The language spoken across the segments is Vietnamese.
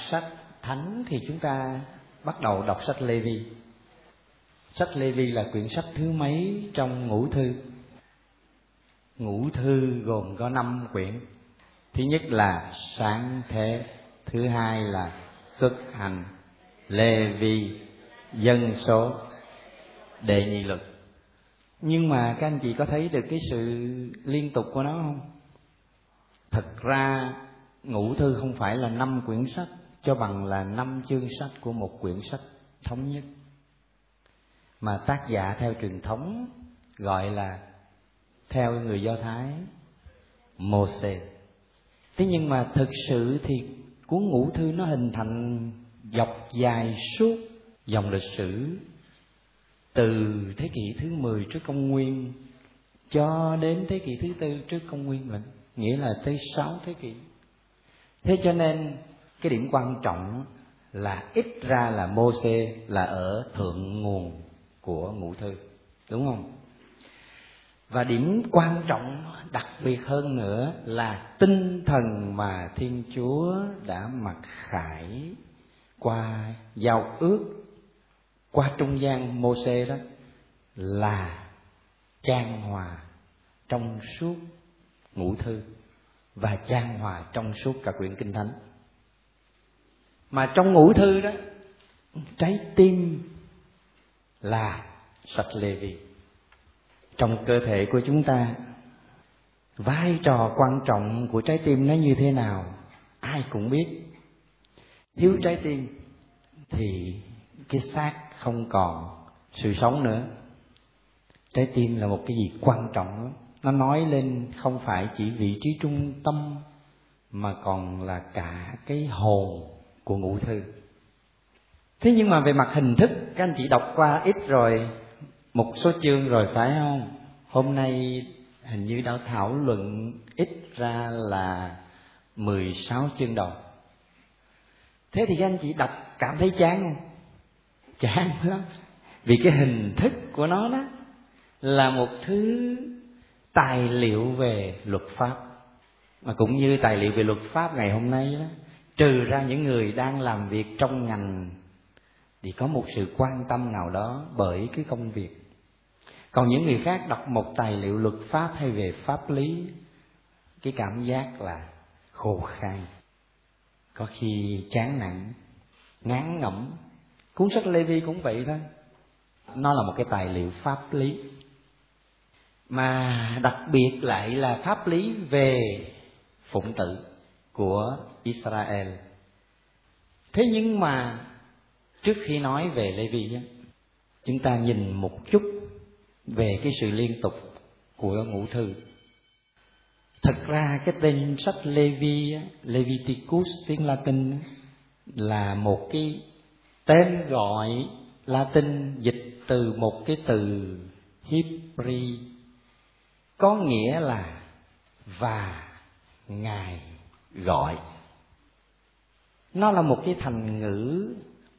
sách thánh thì chúng ta bắt đầu đọc sách lê vi sách lê vi là quyển sách thứ mấy trong ngũ thư? Ngũ thư gồm có năm quyển. Thứ nhất là sáng thế, thứ hai là xuất hành lê vi dân số, đệ nhị luật. Nhưng mà các anh chị có thấy được cái sự liên tục của nó không? Thật ra ngũ thư không phải là năm quyển sách cho bằng là năm chương sách của một quyển sách thống nhất. Mà tác giả theo truyền thống gọi là theo người do thái, Moses. Thế nhưng mà thực sự thì cuốn ngũ thư nó hình thành dọc dài suốt dòng lịch sử từ thế kỷ thứ 10 trước công nguyên cho đến thế kỷ thứ tư trước công nguyên mình nghĩa là tới sáu thế kỷ. Thế cho nên cái điểm quan trọng là ít ra là mô xê là ở thượng nguồn của ngũ thư, đúng không? Và điểm quan trọng đặc biệt hơn nữa là tinh thần mà thiên chúa đã mặc khải qua giao ước, qua trung gian mô xê đó, là trang hòa trong suốt ngũ thư và trang hòa trong suốt cả quyển kinh thánh mà trong ngũ thư đó, trái tim là sạch lề vị trong cơ thể của chúng ta, vai trò quan trọng của trái tim nó như thế nào, ai cũng biết. Thiếu trái tim thì cái xác không còn sự sống nữa. Trái tim là một cái gì quan trọng lắm. Nó nói lên không phải chỉ vị trí trung tâm, mà còn là cả cái hồn của ngũ thư. Thế nhưng mà về mặt hình thức, các anh chị đọc qua ít rồi, một số chương rồi phải không? Hôm nay hình như đã thảo luận ít ra là 16 chương đầu. Thế thì các anh chị đọc cảm thấy chán không? Chán lắm. Vì cái hình thức của nó đó là một thứ tài liệu về luật pháp. Mà cũng như tài liệu về luật pháp ngày hôm nay đó trừ ra những người đang làm việc trong ngành, thì có một sự quan tâm nào đó bởi cái công việc. Còn những người khác đọc một tài liệu luật pháp hay về pháp lý, cái cảm giác là khô khan. Có khi chán nản, ngán ngẩm. Cuốn sách lê vi cũng vậy thôi. Nó là một cái tài liệu pháp lý. Mà đặc biệt lại là pháp lý về phụng tử của Israel. Thế nhưng mà trước khi nói về Lê Vi chúng ta nhìn một chút về cái sự liên tục của ngũ thư. Thật ra cái tên sách Lê Vi, Leviticus tiếng Latin là một cái tên gọi Latin dịch từ một cái từ Hebrew có nghĩa là và ngài gọi. Nó là một cái thành ngữ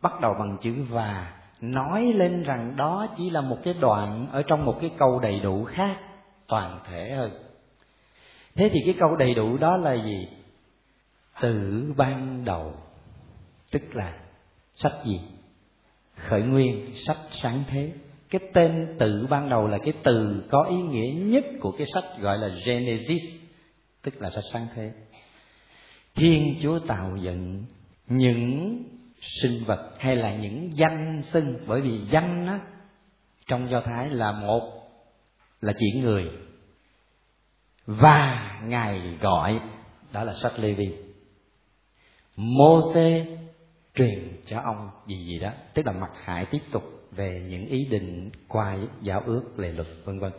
bắt đầu bằng chữ và. Nói lên rằng đó chỉ là một cái đoạn ở trong một cái câu đầy đủ khác, toàn thể hơn. Thế thì cái câu đầy đủ đó là gì? Từ ban đầu, tức là sách gì? Khởi nguyên, sách sáng thế. Cái tên tự ban đầu là cái từ có ý nghĩa nhất của cái sách gọi là Genesis, tức là sách sáng thế. Thiên Chúa tạo dựng những sinh vật hay là những danh xưng bởi vì danh á trong Do Thái là một là chỉ người và ngài gọi đó là sách Lê Vi. Mô-xê truyền cho ông gì gì đó, tức là mặc khải tiếp tục về những ý định qua giáo ước lệ luật vân vân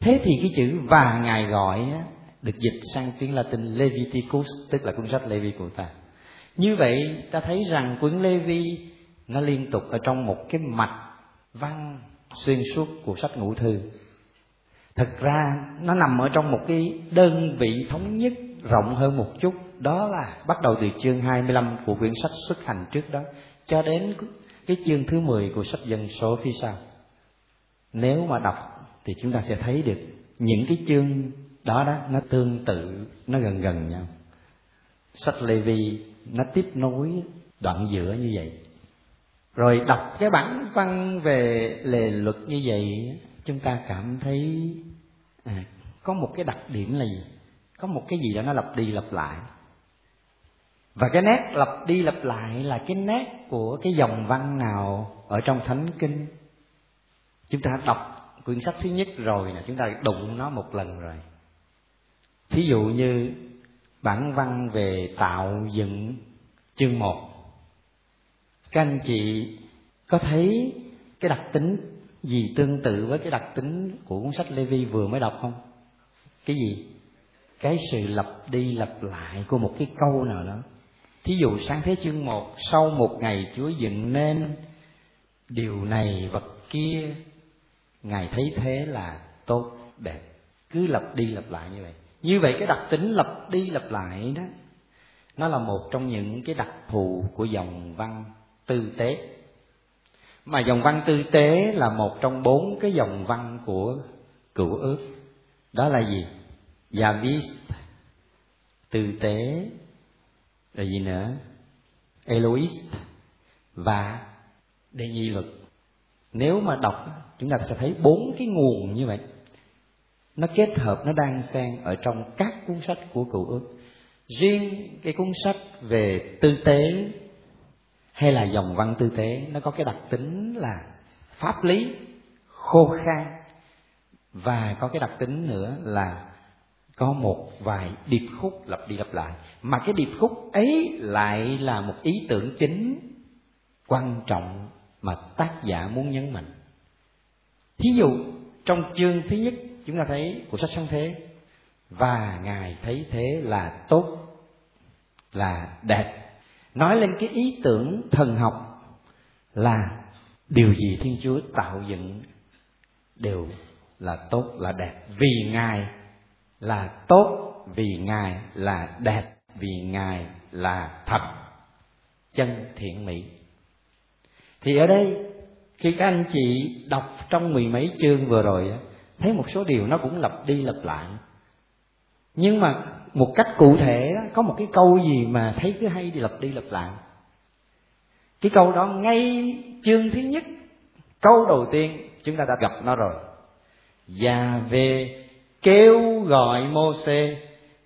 thế thì cái chữ và ngài gọi á, được dịch sang tiếng Latin Leviticus, tức là cuốn sách Levi của ta. Như vậy, ta thấy rằng cuốn Levi nó liên tục ở trong một cái mạch văn xuyên suốt của sách ngũ thư. Thực ra, nó nằm ở trong một cái đơn vị thống nhất rộng hơn một chút, đó là bắt đầu từ chương 25 của quyển sách xuất hành trước đó, cho đến cái chương thứ 10 của sách dân số phía sau. Nếu mà đọc thì chúng ta sẽ thấy được những cái chương đó đó nó tương tự nó gần gần nhau. Sách lê vi nó tiếp nối đoạn giữa như vậy. Rồi đọc cái bản văn về lề luật như vậy chúng ta cảm thấy à, có một cái đặc điểm là gì? Có một cái gì đó nó lặp đi lặp lại. Và cái nét lặp đi lặp lại là cái nét của cái dòng văn nào ở trong thánh kinh? Chúng ta đọc quyển sách thứ nhất rồi nè chúng ta đụng nó một lần rồi thí dụ như bản văn về tạo dựng chương một, các anh chị có thấy cái đặc tính gì tương tự với cái đặc tính của cuốn sách Lê Vi vừa mới đọc không? Cái gì? Cái sự lặp đi lặp lại của một cái câu nào đó. Thí dụ sáng thế chương một, Sau một ngày Chúa dựng nên Điều này vật kia, Ngài thấy thế là tốt, đẹp Cứ lặp đi lặp lại như vậy như vậy cái đặc tính lặp đi lặp lại đó, Nó là một trong những cái đặc thù của dòng văn tư tế. Mà dòng văn tư tế là một trong bốn cái dòng văn của cựu ước. Đó là gì? Yavis tư tế, rồi gì nữa? Eloist và Đề Nhi Luật. Nếu mà đọc, chúng ta sẽ thấy bốn cái nguồn như vậy nó kết hợp, nó đang xen ở trong các cuốn sách của cựu ước. Riêng cái cuốn sách về tư tế hay là dòng văn tư tế, nó có cái đặc tính là pháp lý, khô khan. Và có cái đặc tính nữa là có một vài điệp khúc lặp đi lặp lại. Mà cái điệp khúc ấy lại là một ý tưởng chính quan trọng mà tác giả muốn nhấn mạnh. Thí dụ, trong chương thứ nhất chúng ta thấy của sách sáng thế. Và ngài thấy thế là tốt, là đẹp. Nói lên cái ý tưởng thần học là điều gì thiên chúa tạo dựng đều là tốt, là đẹp. Vì ngài là tốt, vì ngài là đẹp, vì ngài là thật. Chân thiện mỹ. Thì ở đây, khi các anh chị đọc trong mười mấy chương vừa rồi thấy một số điều nó cũng lặp đi lặp lại. Nhưng mà một cách cụ thể đó, có một cái câu gì mà thấy cứ hay đi lặp đi lặp lại. Cái câu đó ngay chương thứ nhất câu đầu tiên chúng ta đã gặp nó rồi. Và về kêu gọi mô xê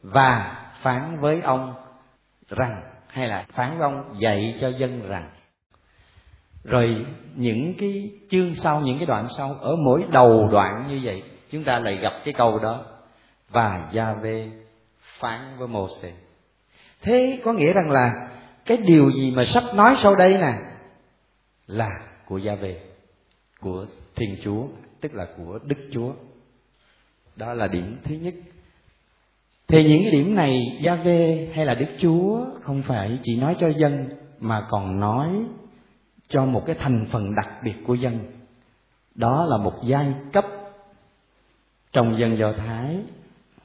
và phán với ông rằng hay là phán với ông dạy cho dân rằng rồi những cái chương sau, những cái đoạn sau, ở mỗi đầu đoạn như vậy, chúng ta lại gặp cái câu đó. Và gia vê phán với mô xê thế có nghĩa rằng là cái điều gì mà sắp nói sau đây nè là của gia về của thiên chúa, tức là của đức chúa. Đó là điểm thứ nhất. Thì những cái điểm này gia vê hay là đức chúa không phải chỉ nói cho dân mà còn nói cho một cái thành phần đặc biệt của dân đó là một giai cấp trong dân do thái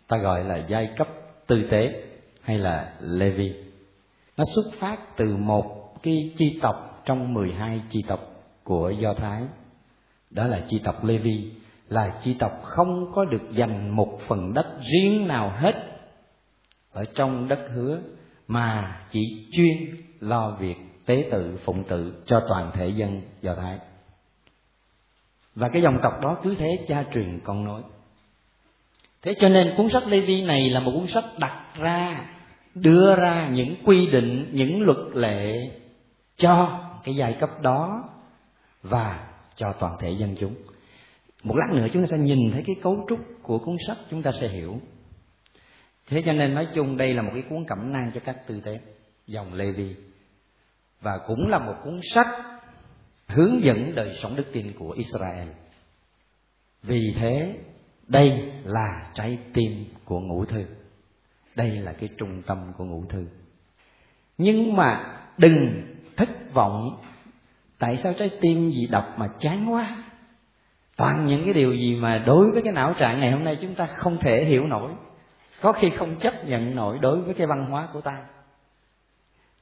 ta gọi là giai cấp tư tế hay là Levi. Nó xuất phát từ một cái chi tộc trong 12 chi tộc của Do Thái. Đó là chi tộc Levi, là chi tộc không có được dành một phần đất riêng nào hết ở trong đất hứa mà chỉ chuyên lo việc tế tự, phụng tự cho toàn thể dân Do Thái. Và cái dòng tộc đó cứ thế cha truyền con nối. Thế cho nên cuốn sách lê vi này là một cuốn sách đặt ra, đưa ra những quy định, những luật lệ cho cái giai cấp đó và cho toàn thể dân chúng. Một lát nữa chúng ta sẽ nhìn thấy cái cấu trúc của cuốn sách, chúng ta sẽ hiểu. Thế cho nên nói chung đây là một cái cuốn cẩm nang cho các tư tế dòng lê vi và cũng là một cuốn sách hướng dẫn đời sống đức tin của israel. Vì thế, đây là trái tim của ngũ thư. Đây là cái trung tâm của ngũ thư. Nhưng mà đừng thất vọng. Tại sao trái tim gì đọc mà chán quá? Toàn những cái điều gì mà đối với cái não trạng ngày hôm nay chúng ta không thể hiểu nổi. Có khi không chấp nhận nổi đối với cái văn hóa của ta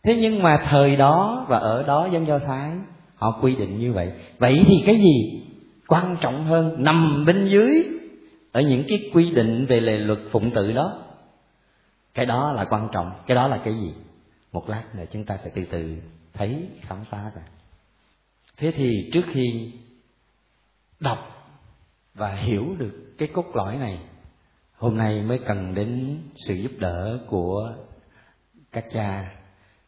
thế nhưng mà thời đó và ở đó dân do thái, họ quy định như vậy. Vậy thì cái gì quan trọng hơn nằm bên dưới ở những cái quy định về lề luật phụng tự đó? Cái đó là quan trọng. Cái đó là cái gì? Một lát nữa chúng ta sẽ từ từ thấy, khám phá ra. Thế thì trước khi đọc và hiểu được cái cốt lõi này, hôm nay mới cần đến sự giúp đỡ của các cha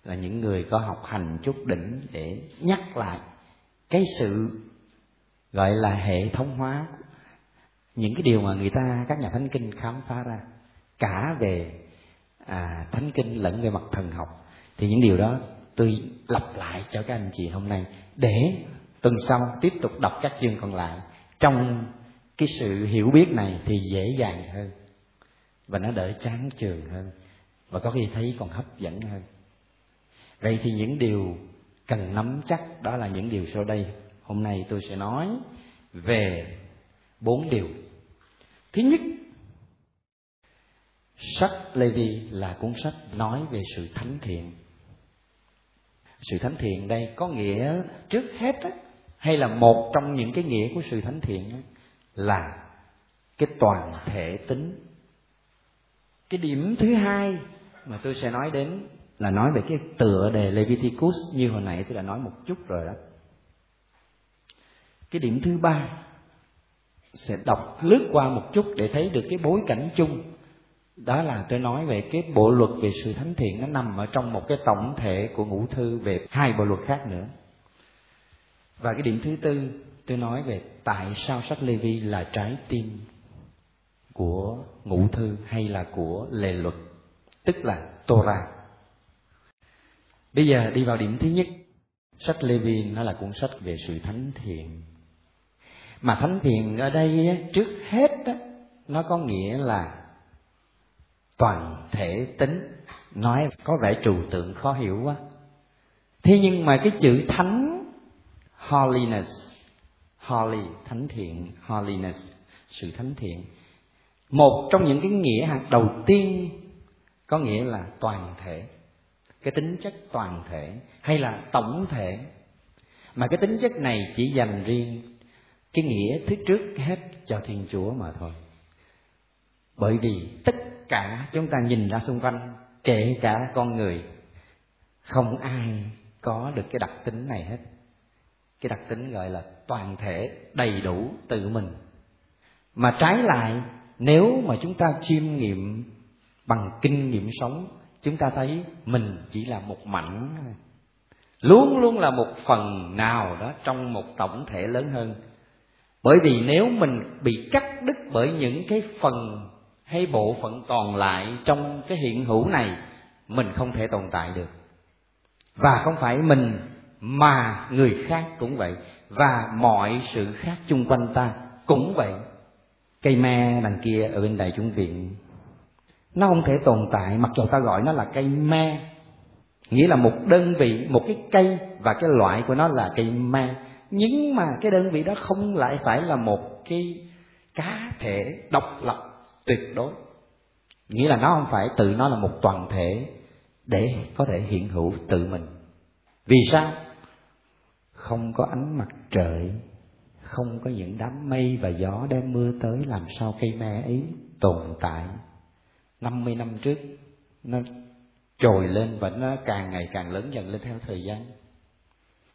là những người có học hành chút đỉnh để nhắc lại cái sự gọi là hệ thống hóa những cái điều mà người ta các nhà thánh kinh khám phá ra cả về à, thánh kinh lẫn về mặt thần học. Thì những điều đó tôi lặp lại cho các anh chị hôm nay để tuần sau tiếp tục đọc các chương còn lại. Trong cái sự hiểu biết này thì dễ dàng hơn và nó đỡ chán trường hơn và có khi thấy còn hấp dẫn hơn vậy thì những điều cần nắm chắc đó là những điều sau đây. Hôm nay tôi sẽ nói về bốn điều. Thứ nhất sách lê vi là cuốn sách nói về sự thánh thiện. Sự thánh thiện đây có nghĩa trước hết á, hay là một trong những cái nghĩa của sự thánh thiện á, là cái toàn thể tính. Cái điểm thứ hai mà tôi sẽ nói đến là nói về cái tựa đề Leviticus như hồi nãy tôi đã nói một chút rồi đó. Cái điểm thứ ba, sẽ đọc lướt qua một chút để thấy được cái bối cảnh chung. Đó là tôi nói về cái bộ luật về sự thánh thiện, nó nằm ở trong một cái tổng thể của ngũ thư về hai bộ luật khác nữa. Và cái điểm thứ tư, tôi nói về tại sao sách Lê Vi là trái tim của ngũ thư hay là của lề luật, tức là Torah bây giờ đi vào điểm thứ nhất. Sách Lê Vi nó là cuốn sách về sự thánh thiện. Mà thánh thiện ở đây trước hết nó có nghĩa là toàn thể tính. Nói có vẻ trừu tượng khó hiểu quá. Thế nhưng mà cái chữ thánh, holiness, holy, thánh thiện, holiness, sự thánh thiện, một trong những cái nghĩa hạt đầu tiên có nghĩa là toàn thể cái tính chất toàn thể hay là tổng thể. Mà cái tính chất này chỉ dành riêng cái nghĩa thứ trước hết cho thiên chúa mà thôi. Bởi vì tất cả chúng ta nhìn ra xung quanh, kể cả con người, không ai có được cái đặc tính này hết. Cái đặc tính gọi là toàn thể, đầy đủ, tự mình. Mà trái lại, nếu mà chúng ta chiêm nghiệm bằng kinh nghiệm sống chúng ta thấy mình chỉ là một mảnh luôn luôn là một phần nào đó trong một tổng thể lớn hơn. Bởi vì nếu mình bị cắt đứt bởi những cái phần hay bộ phận còn lại trong cái hiện hữu này, mình không thể tồn tại được. Và không phải mình, mà người khác cũng vậy. Và mọi sự khác chung quanh ta cũng vậy. Cây me đằng kia ở bên đại chúng viện nó không thể tồn tại, mặc dù ta gọi nó là cây me. Nghĩa là một đơn vị, một cái cây, và cái loại của nó là cây me. Nhưng mà cái đơn vị đó không lại phải là một cái cá thể độc lập tuyệt đối. Nghĩa là nó không phải tự nó là một toàn thể để có thể hiện hữu tự mình. Vì sao? Không có ánh mặt trời, không có những đám mây và gió đem mưa tới làm sao cây me ấy tồn tại. 50 năm trước, nó trồi lên và nó càng ngày càng lớn dần lên theo thời gian.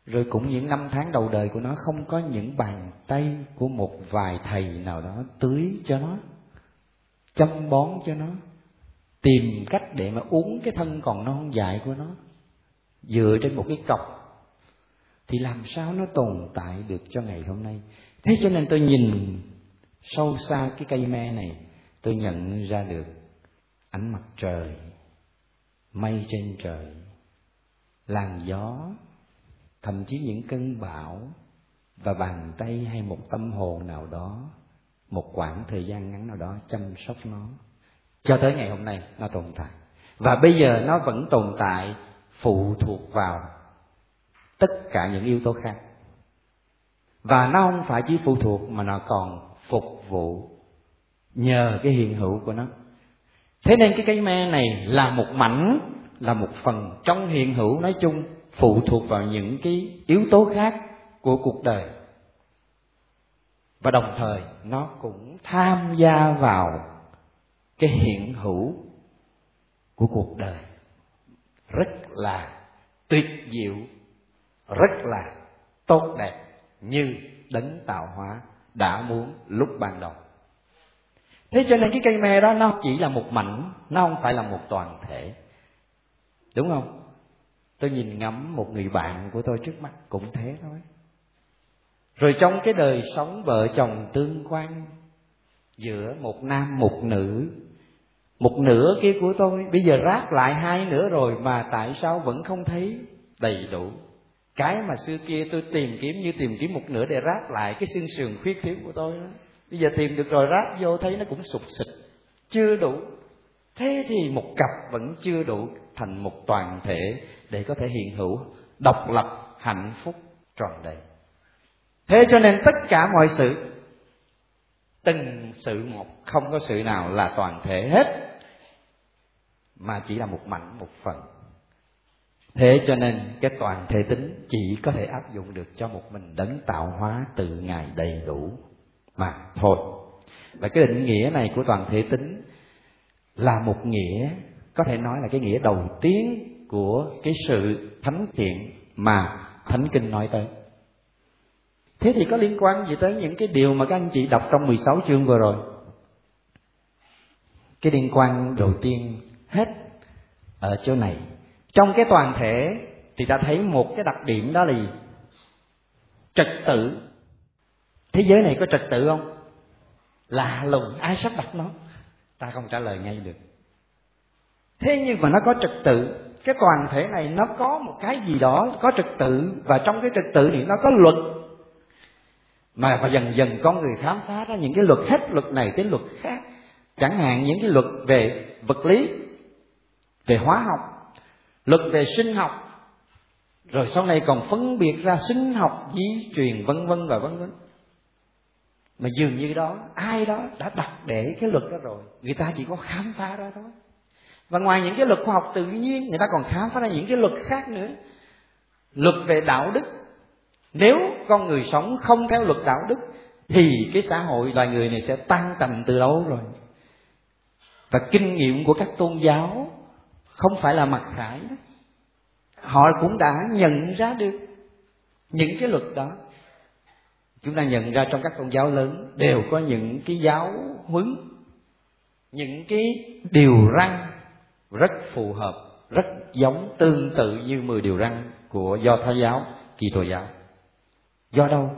Rồi cũng những năm tháng đầu đời của nó không có những bàn tay của một vài thầy nào đó tưới cho nó, chăm bón cho nó, tìm cách để mà uống cái thân còn non dại của nó. Dựa trên một cái cọc, thì làm sao nó tồn tại được cho ngày hôm nay? Thế cho nên tôi nhìn sâu xa cái cây me này, tôi nhận ra được ánh mặt trời, mây trên trời, làn gió, thậm chí những cơn bão và bàn tay hay một tâm hồn nào đó, một khoảng thời gian ngắn nào đó chăm sóc nó. Cho tới ngày hôm nay nó tồn tại. Và bây giờ nó vẫn tồn tại, phụ thuộc vào tất cả những yếu tố khác. Và nó không phải chỉ phụ thuộc mà nó còn phục vụ nhờ cái hiện hữu của nó thế nên cái cây me này là một mảnh, là một phần trong hiện hữu nói chung, phụ thuộc vào những cái yếu tố khác của cuộc đời. Và đồng thời, nó cũng tham gia vào cái hiện hữu của cuộc đời. Rất là tuyệt diệu, rất là tốt đẹp như đấng tạo hóa đã muốn lúc ban đầu thế cho nên cái cây me đó nó chỉ là một mảnh, nó không phải là một toàn thể. Đúng không? Tôi nhìn ngắm một người bạn của tôi trước mắt, cũng thế thôi. Rồi trong cái đời sống vợ chồng tương quan, giữa một nam một nữ, một nửa kia của tôi, bây giờ ráp lại hai nửa rồi mà tại sao vẫn không thấy đầy đủ? Cái mà xưa kia tôi tìm kiếm như tìm kiếm một nửa để ráp lại cái xương sườn khuyết thiếu của tôi đó bây giờ tìm được rồi, ráp vô thấy nó cũng sụp xịt chưa đủ. Thế thì một cặp vẫn chưa đủ thành một toàn thể để có thể hiện hữu độc lập, hạnh phúc tròn đầy thế cho nên tất cả mọi sự, từng sự một, không có sự nào là toàn thể hết, mà chỉ là một mảnh, một phần. Thế cho nên cái toàn thể tính chỉ có thể áp dụng được cho một mình đấng tạo hóa từ ngài đầy đủ mà thôi. Và cái định nghĩa này của toàn thể tính là một nghĩa, có thể nói là cái nghĩa đầu tiên của cái sự thánh thiện mà thánh kinh nói tới. Thế thì có liên quan gì tới những cái điều mà các anh chị đọc trong 16 chương vừa rồi? Cái liên quan đầu tiên hết ở chỗ này. Trong cái toàn thể thì ta thấy một cái đặc điểm đó là gì? Trật tự thế giới này có trật tự không? Lạ lùng, ai sắp đặt nó? Ta không trả lời ngay được. Thế nhưng mà nó có trật tự. Cái toàn thể này nó có một cái gì đó có trật tự, và trong cái trật tự thì nó có luật. Mà và dần dần con người khám phá ra những cái luật hết luật này tới luật khác. Chẳng hạn những cái luật về vật lý, về hóa học, luật về sinh học. Rồi sau này còn phân biệt ra sinh học, di truyền, vân vân và vân vân mà dường như đó, ai đó đã đặt để cái luật đó rồi. Người ta chỉ có khám phá ra thôi. Và ngoài những cái luật khoa học tự nhiên, người ta còn khám phá ra những cái luật khác nữa. Luật về đạo đức. Nếu con người sống không theo luật đạo đức, thì cái xã hội loài người này sẽ tan tành từ lâu rồi. Và kinh nghiệm của các tôn giáo không phải là mặc khải đó. Họ cũng đã nhận ra được những cái luật đó chúng ta nhận ra trong các tôn giáo lớn đều có những cái giáo huấn, những cái điều răn rất phù hợp, rất giống tương tự như mười điều răn của do thái giáo, kỳ tô giáo. Do đâu?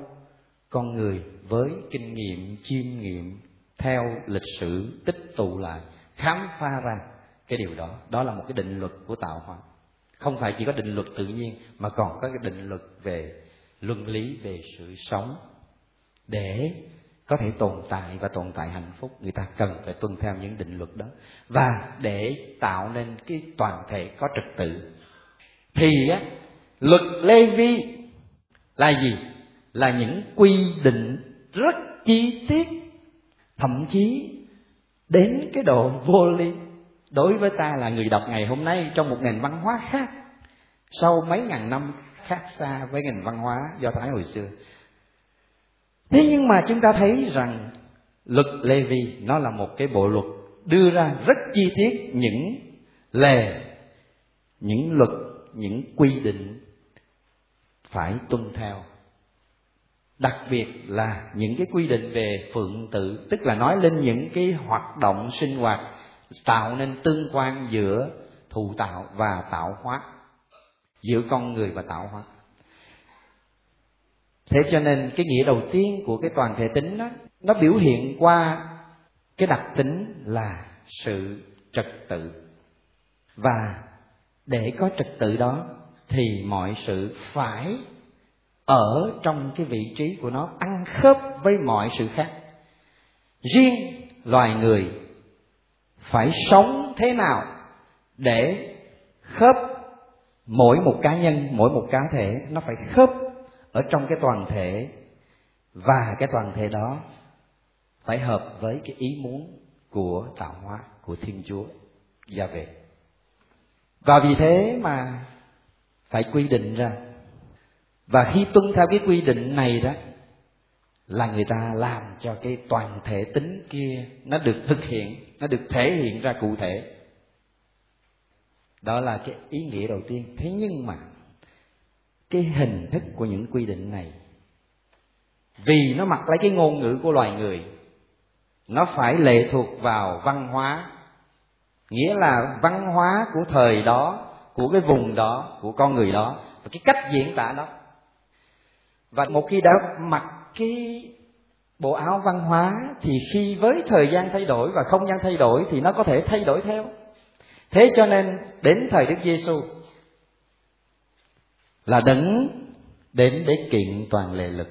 Con người với kinh nghiệm, chiêm nghiệm, theo lịch sử, tích tụ lại, khám phá ra cái điều đó. Đó là một cái định luật của tạo hóa. Không phải chỉ có định luật tự nhiên, mà còn có cái định luật về luân lý, về sự sống để có thể tồn tại và tồn tại hạnh phúc, người ta cần phải tuân theo những định luật đó. Và để tạo nên cái toàn thể có trật tự, thì á, luật lê vi là gì? Là những quy định rất chi tiết, thậm chí đến cái độ vô lý. Đối với ta là người đọc ngày hôm nay trong một nền văn hóa khác, sau mấy ngàn năm khác xa với nền văn hóa do thái hồi xưa thế nhưng mà chúng ta thấy rằng luật lê vi nó là một cái bộ luật đưa ra rất chi tiết những lề, những luật, những quy định phải tuân theo. Đặc biệt là những cái quy định về phượng tự tức là nói lên những cái hoạt động sinh hoạt tạo nên tương quan giữa thụ tạo và tạo hóa, giữa con người và tạo hóa thế cho nên cái nghĩa đầu tiên của cái toàn thể tính đó, nó biểu hiện qua cái đặc tính là sự trật tự. Và để có trật tự đó thì mọi sự phải ở trong cái vị trí của nó, ăn khớp với mọi sự khác. Riêng loài người phải sống thế nào để khớp mỗi một cá nhân, mỗi một cá thể, nó phải khớp ở trong cái toàn thể và cái toàn thể đó phải hợp với cái ý muốn của tạo hóa, của thiên chúa gia về và vì thế mà phải quy định ra. Và khi tuân theo cái quy định này đó, là người ta làm cho cái toàn thể tính kia nó được thực hiện, nó được thể hiện ra cụ thể. Đó là cái ý nghĩa đầu tiên. Thế nhưng mà cái hình thức của những quy định này. Vì nó mặc lấy cái ngôn ngữ của loài người, nó phải lệ thuộc vào văn hóa. Nghĩa là văn hóa của thời đó, của cái vùng đó, của con người đó, và cái cách diễn tả đó và một khi đã mặc cái bộ áo văn hóa, thì khi với thời gian thay đổi và không gian thay đổi, thì nó có thể thay đổi theo. Thế cho nên đến thời đức giêsu là đấng đến để kiện toàn lệ lực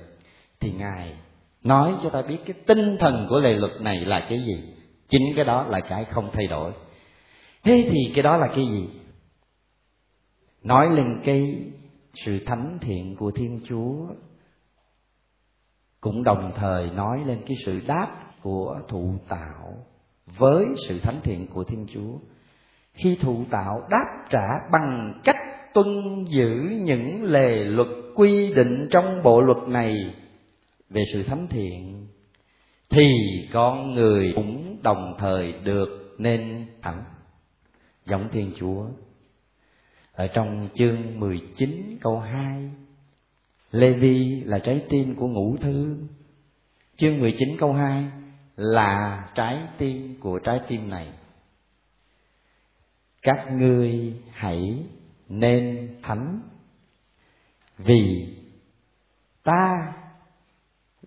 thì ngài nói cho ta biết cái tinh thần của lệ luật này là cái gì. Chính cái đó là cái không thay đổi. Thế thì cái đó là cái gì? Nói lên cái sự thánh thiện của thiên chúa, cũng đồng thời nói lên cái sự đáp của thụ tạo với sự thánh thiện của thiên chúa. Khi thụ tạo đáp trả bằng cách tuân giữ những lề luật quy định trong bộ luật này. Về sự thánh thiện, thì con người cũng đồng thời được nên thẳng giống Thiên Chúa. Ở trong chương 19 câu 2 Lê Vi là trái tim của ngũ thư. Chương 19 câu 2 là trái tim của trái tim này. Các ngươi hãy nên thánh Vì ta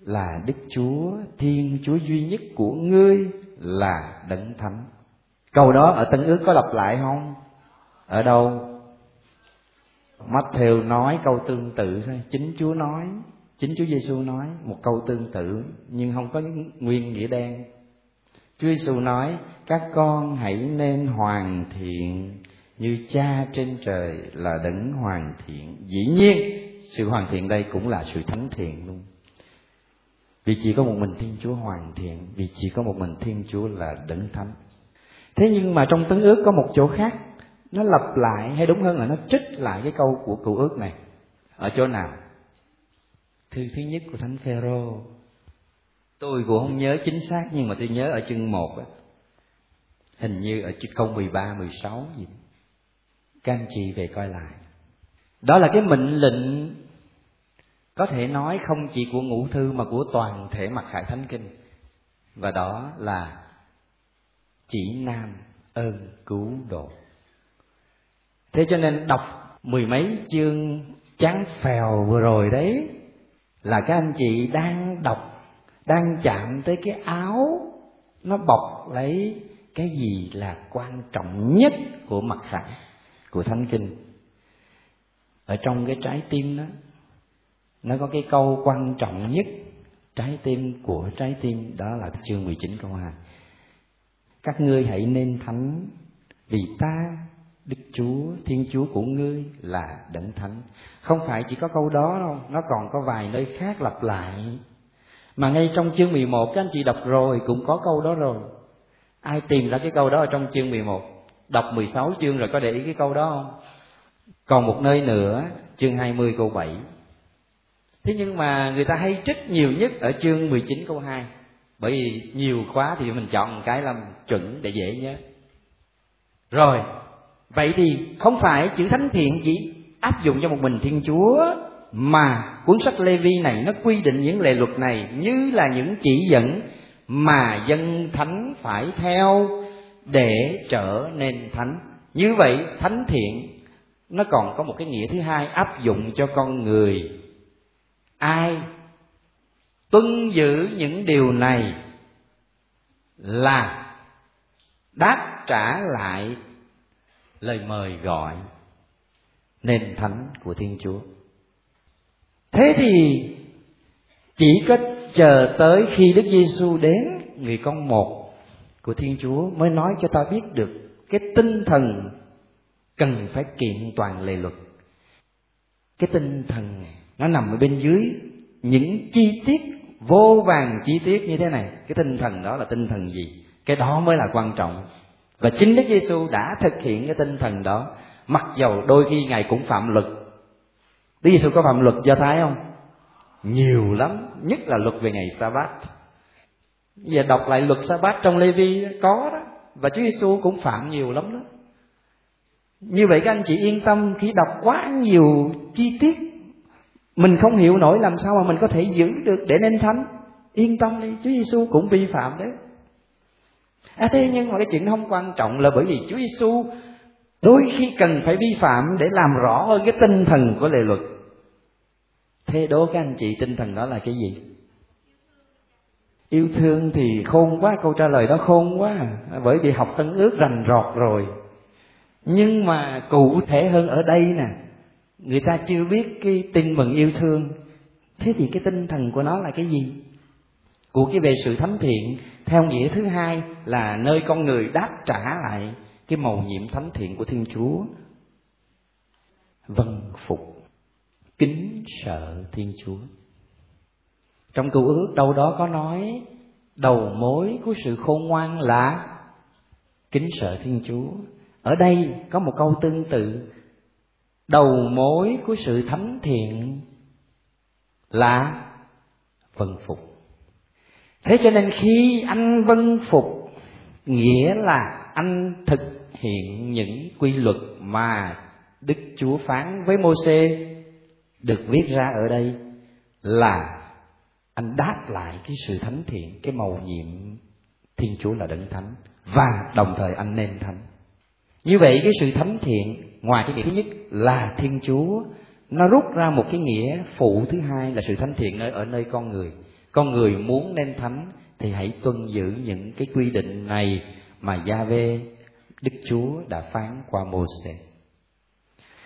là Đức Chúa, Thiên Chúa duy nhất của ngươi là Đấng Thánh. Câu đó ở Tân ước có lặp lại không? Ở đâu? Matthew nói câu tương tự thôi, chính Chúa nói, chính Chúa Giêsu nói một câu tương tự nhưng không có nguyên nghĩa đen. Chúa Giêsu nói: "Các con hãy nên hoàn thiện như Cha trên trời là đấng hoàn thiện." Dĩ nhiên, sự hoàn thiện đây cũng là sự thánh thiện luôn. Vì chỉ có một mình thiên chúa hoàn thiện vì chỉ có một mình thiên chúa là đấng thánh. Thế nhưng mà trong tấn ước có một chỗ khác. Nó lặp lại hay đúng hơn là nó trích lại cái câu của cựu ước này. Ở chỗ nào? Thư thứ nhất của thánh phêrô. Tôi cũng không nhớ chính xác nhưng mà tôi nhớ ở chương một á. Hình như ở câu 13, 16 gì các anh chị về coi lại. Đó là cái mệnh lệnh có thể nói không chỉ của ngũ thư mà của toàn thể mặt khải thánh kinh. Và đó là chỉ nam ơn cứu độ. Thế cho nên đọc mười mấy chương chán phèo vừa rồi đấy là các anh chị đang đọc, đang chạm tới cái áo, nó bọc lấy cái gì là quan trọng nhất của mặt khải của thánh kinh ở trong cái trái tim đó nó có cái câu quan trọng nhất trái tim của trái tim đó là chương 19 câu 2 các ngươi hãy nên thánh vì ta Đức Chúa, Thiên Chúa của ngươi là đấng thánh. Không phải chỉ có câu đó đâu, nó còn có vài nơi khác lặp lại. Mà ngay trong chương 11 các anh chị đọc rồi cũng có câu đó rồi. Ai tìm ra cái câu đó ở trong chương 11? Đọc 16 chương rồi có để ý cái câu đó không? Còn một nơi nữa, chương 20 câu 7 thế nhưng mà người ta hay trích nhiều nhất ở chương 19 câu 2 bởi vì nhiều quá thì mình chọn một cái làm chuẩn để dễ nhớ. Rồi vậy thì không phải chữ thánh thiện chỉ áp dụng cho một mình thiên chúa mà cuốn sách lê vi này nó quy định những lệ luật này như là những chỉ dẫn mà dân thánh phải theo để trở nên thánh. Như vậy, thánh thiện, nó còn có một cái nghĩa thứ hai áp dụng cho con người. Ai tuân giữ những điều này là đáp trả lại lời mời gọi nền thánh của thiên chúa. Thế thì chỉ có chờ tới khi đức giêsu đến, người con một của thiên chúa mới nói cho ta biết được cái tinh thần cần phải kiện toàn lề luật. Cái tinh thần nó nằm ở bên dưới những chi tiết, vô vàng chi tiết như thế này. Cái tinh thần đó là tinh thần gì? Cái đó mới là quan trọng. Và chính Đức Giêsu đã thực hiện cái tinh thần đó, mặc dầu đôi khi ngài cũng phạm luật. Đức Giêsu có phạm luật do thái không? Nhiều lắm, nhất là luật về ngày sa bát giờ đọc lại luật sa bát trong lê vi có đó, và chúa giêsu cũng phạm nhiều lắm đó. Như vậy các anh chị yên tâm, khi đọc quá nhiều chi tiết, mình không hiểu nổi làm sao mà mình có thể giữ được để nên thánh. Yên tâm đi, chúa giêsu cũng vi phạm đấy. À thế nhưng mà cái chuyện không quan trọng là bởi vì chúa giêsu đôi khi cần phải vi phạm để làm rõ hơn cái tinh thần của lệ luật. Thế đố các anh chị tinh thần đó là cái gì? Yêu thương thì khôn quá, câu trả lời đó khôn quá. Bởi vì học tân ước rành rọt rồi. Nhưng mà cụ thể hơn ở đây nè, người ta chưa biết cái tin mừng yêu thương. Thế thì cái tinh thần của nó là cái gì? Của cái về sự thấm thiện, theo nghĩa thứ hai là nơi con người đáp trả lại cái màu nhiệm thánh thiện của thiên chúa. Vâng phục, kính sợ thiên chúa trong cựu ước, đâu đó có nói, đầu mối của sự khôn ngoan là kính sợ thiên chúa. Ở đây có một câu tương tự. Đầu mối của sự thánh thiện là vân phục. Thế cho nên khi anh vân phục, nghĩa là anh thực hiện những quy luật mà đức chúa phán với mô xê được viết ra ở đây là anh đáp lại cái sự thánh thiện, cái màu nhiệm thiên chúa là đấng thánh. Và đồng thời anh nên thánh. Như vậy cái sự thánh thiện, ngoài cái nghĩa thứ nhất là thiên chúa, nó rút ra một cái nghĩa phụ thứ hai là sự thánh thiện ở ở nơi con người. Con người muốn nên thánh thì hãy tuân giữ những cái quy định này mà gia vê đức chúa đã phán qua mô se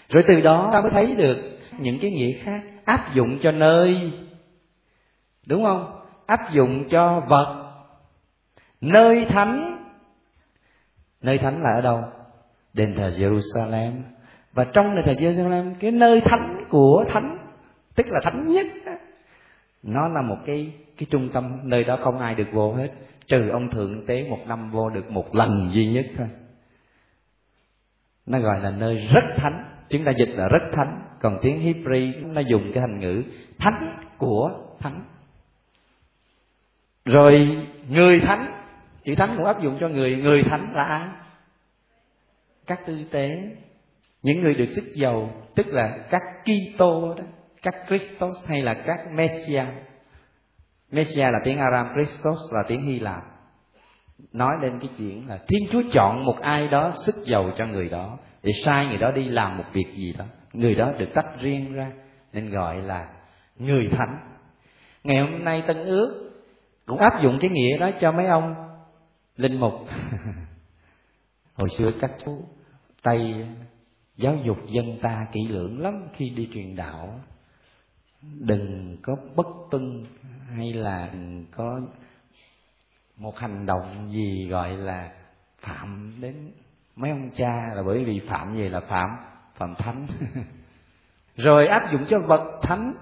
rồi từ đó ta mới thấy được những cái nghĩa khác áp dụng cho nơi đúng không? Áp dụng cho vật. Nơi thánh. Nơi thánh là ở đâu? Đền thờ Jerusalem. Và trong đền thờ Jerusalem, cái nơi thánh của thánh, tức là thánh nhất nó là một cái cái trung tâm, nơi đó không ai được vô hết. Trừ ông thượng tế một năm vô được một lần duy nhất thôi. Nó gọi là nơi rất thánh. Chúng ta dịch là rất thánh. Còn tiếng Hebrew, nó dùng cái thành ngữ thánh của thánh rồi người thánh, chữ thánh cũng áp dụng cho người người thánh là ai? Các tư tế, những người được sức giàu, tức là các Kitô đó, các Christos hay là các Messia. Messia là tiếng Aram Christos là tiếng Hy Lạp. Nói lên cái chuyện là Thiên Chúa chọn một ai đó sức giàu cho người đó để sai người đó đi làm một việc gì đó. Người đó được tách riêng ra, nên gọi là người thánh. Ngày hôm nay tân ước cũng áp dụng cái nghĩa đó cho mấy ông linh mục. Hồi xưa các chú tây giáo dục dân ta kỹ lưỡng lắm, khi đi truyền đạo, đừng có bất tuân hay là có một hành động gì gọi là phạm đến mấy ông cha, là bởi vì phạm gì là phạm phạm thánh. Rồi áp dụng cho vật thánh,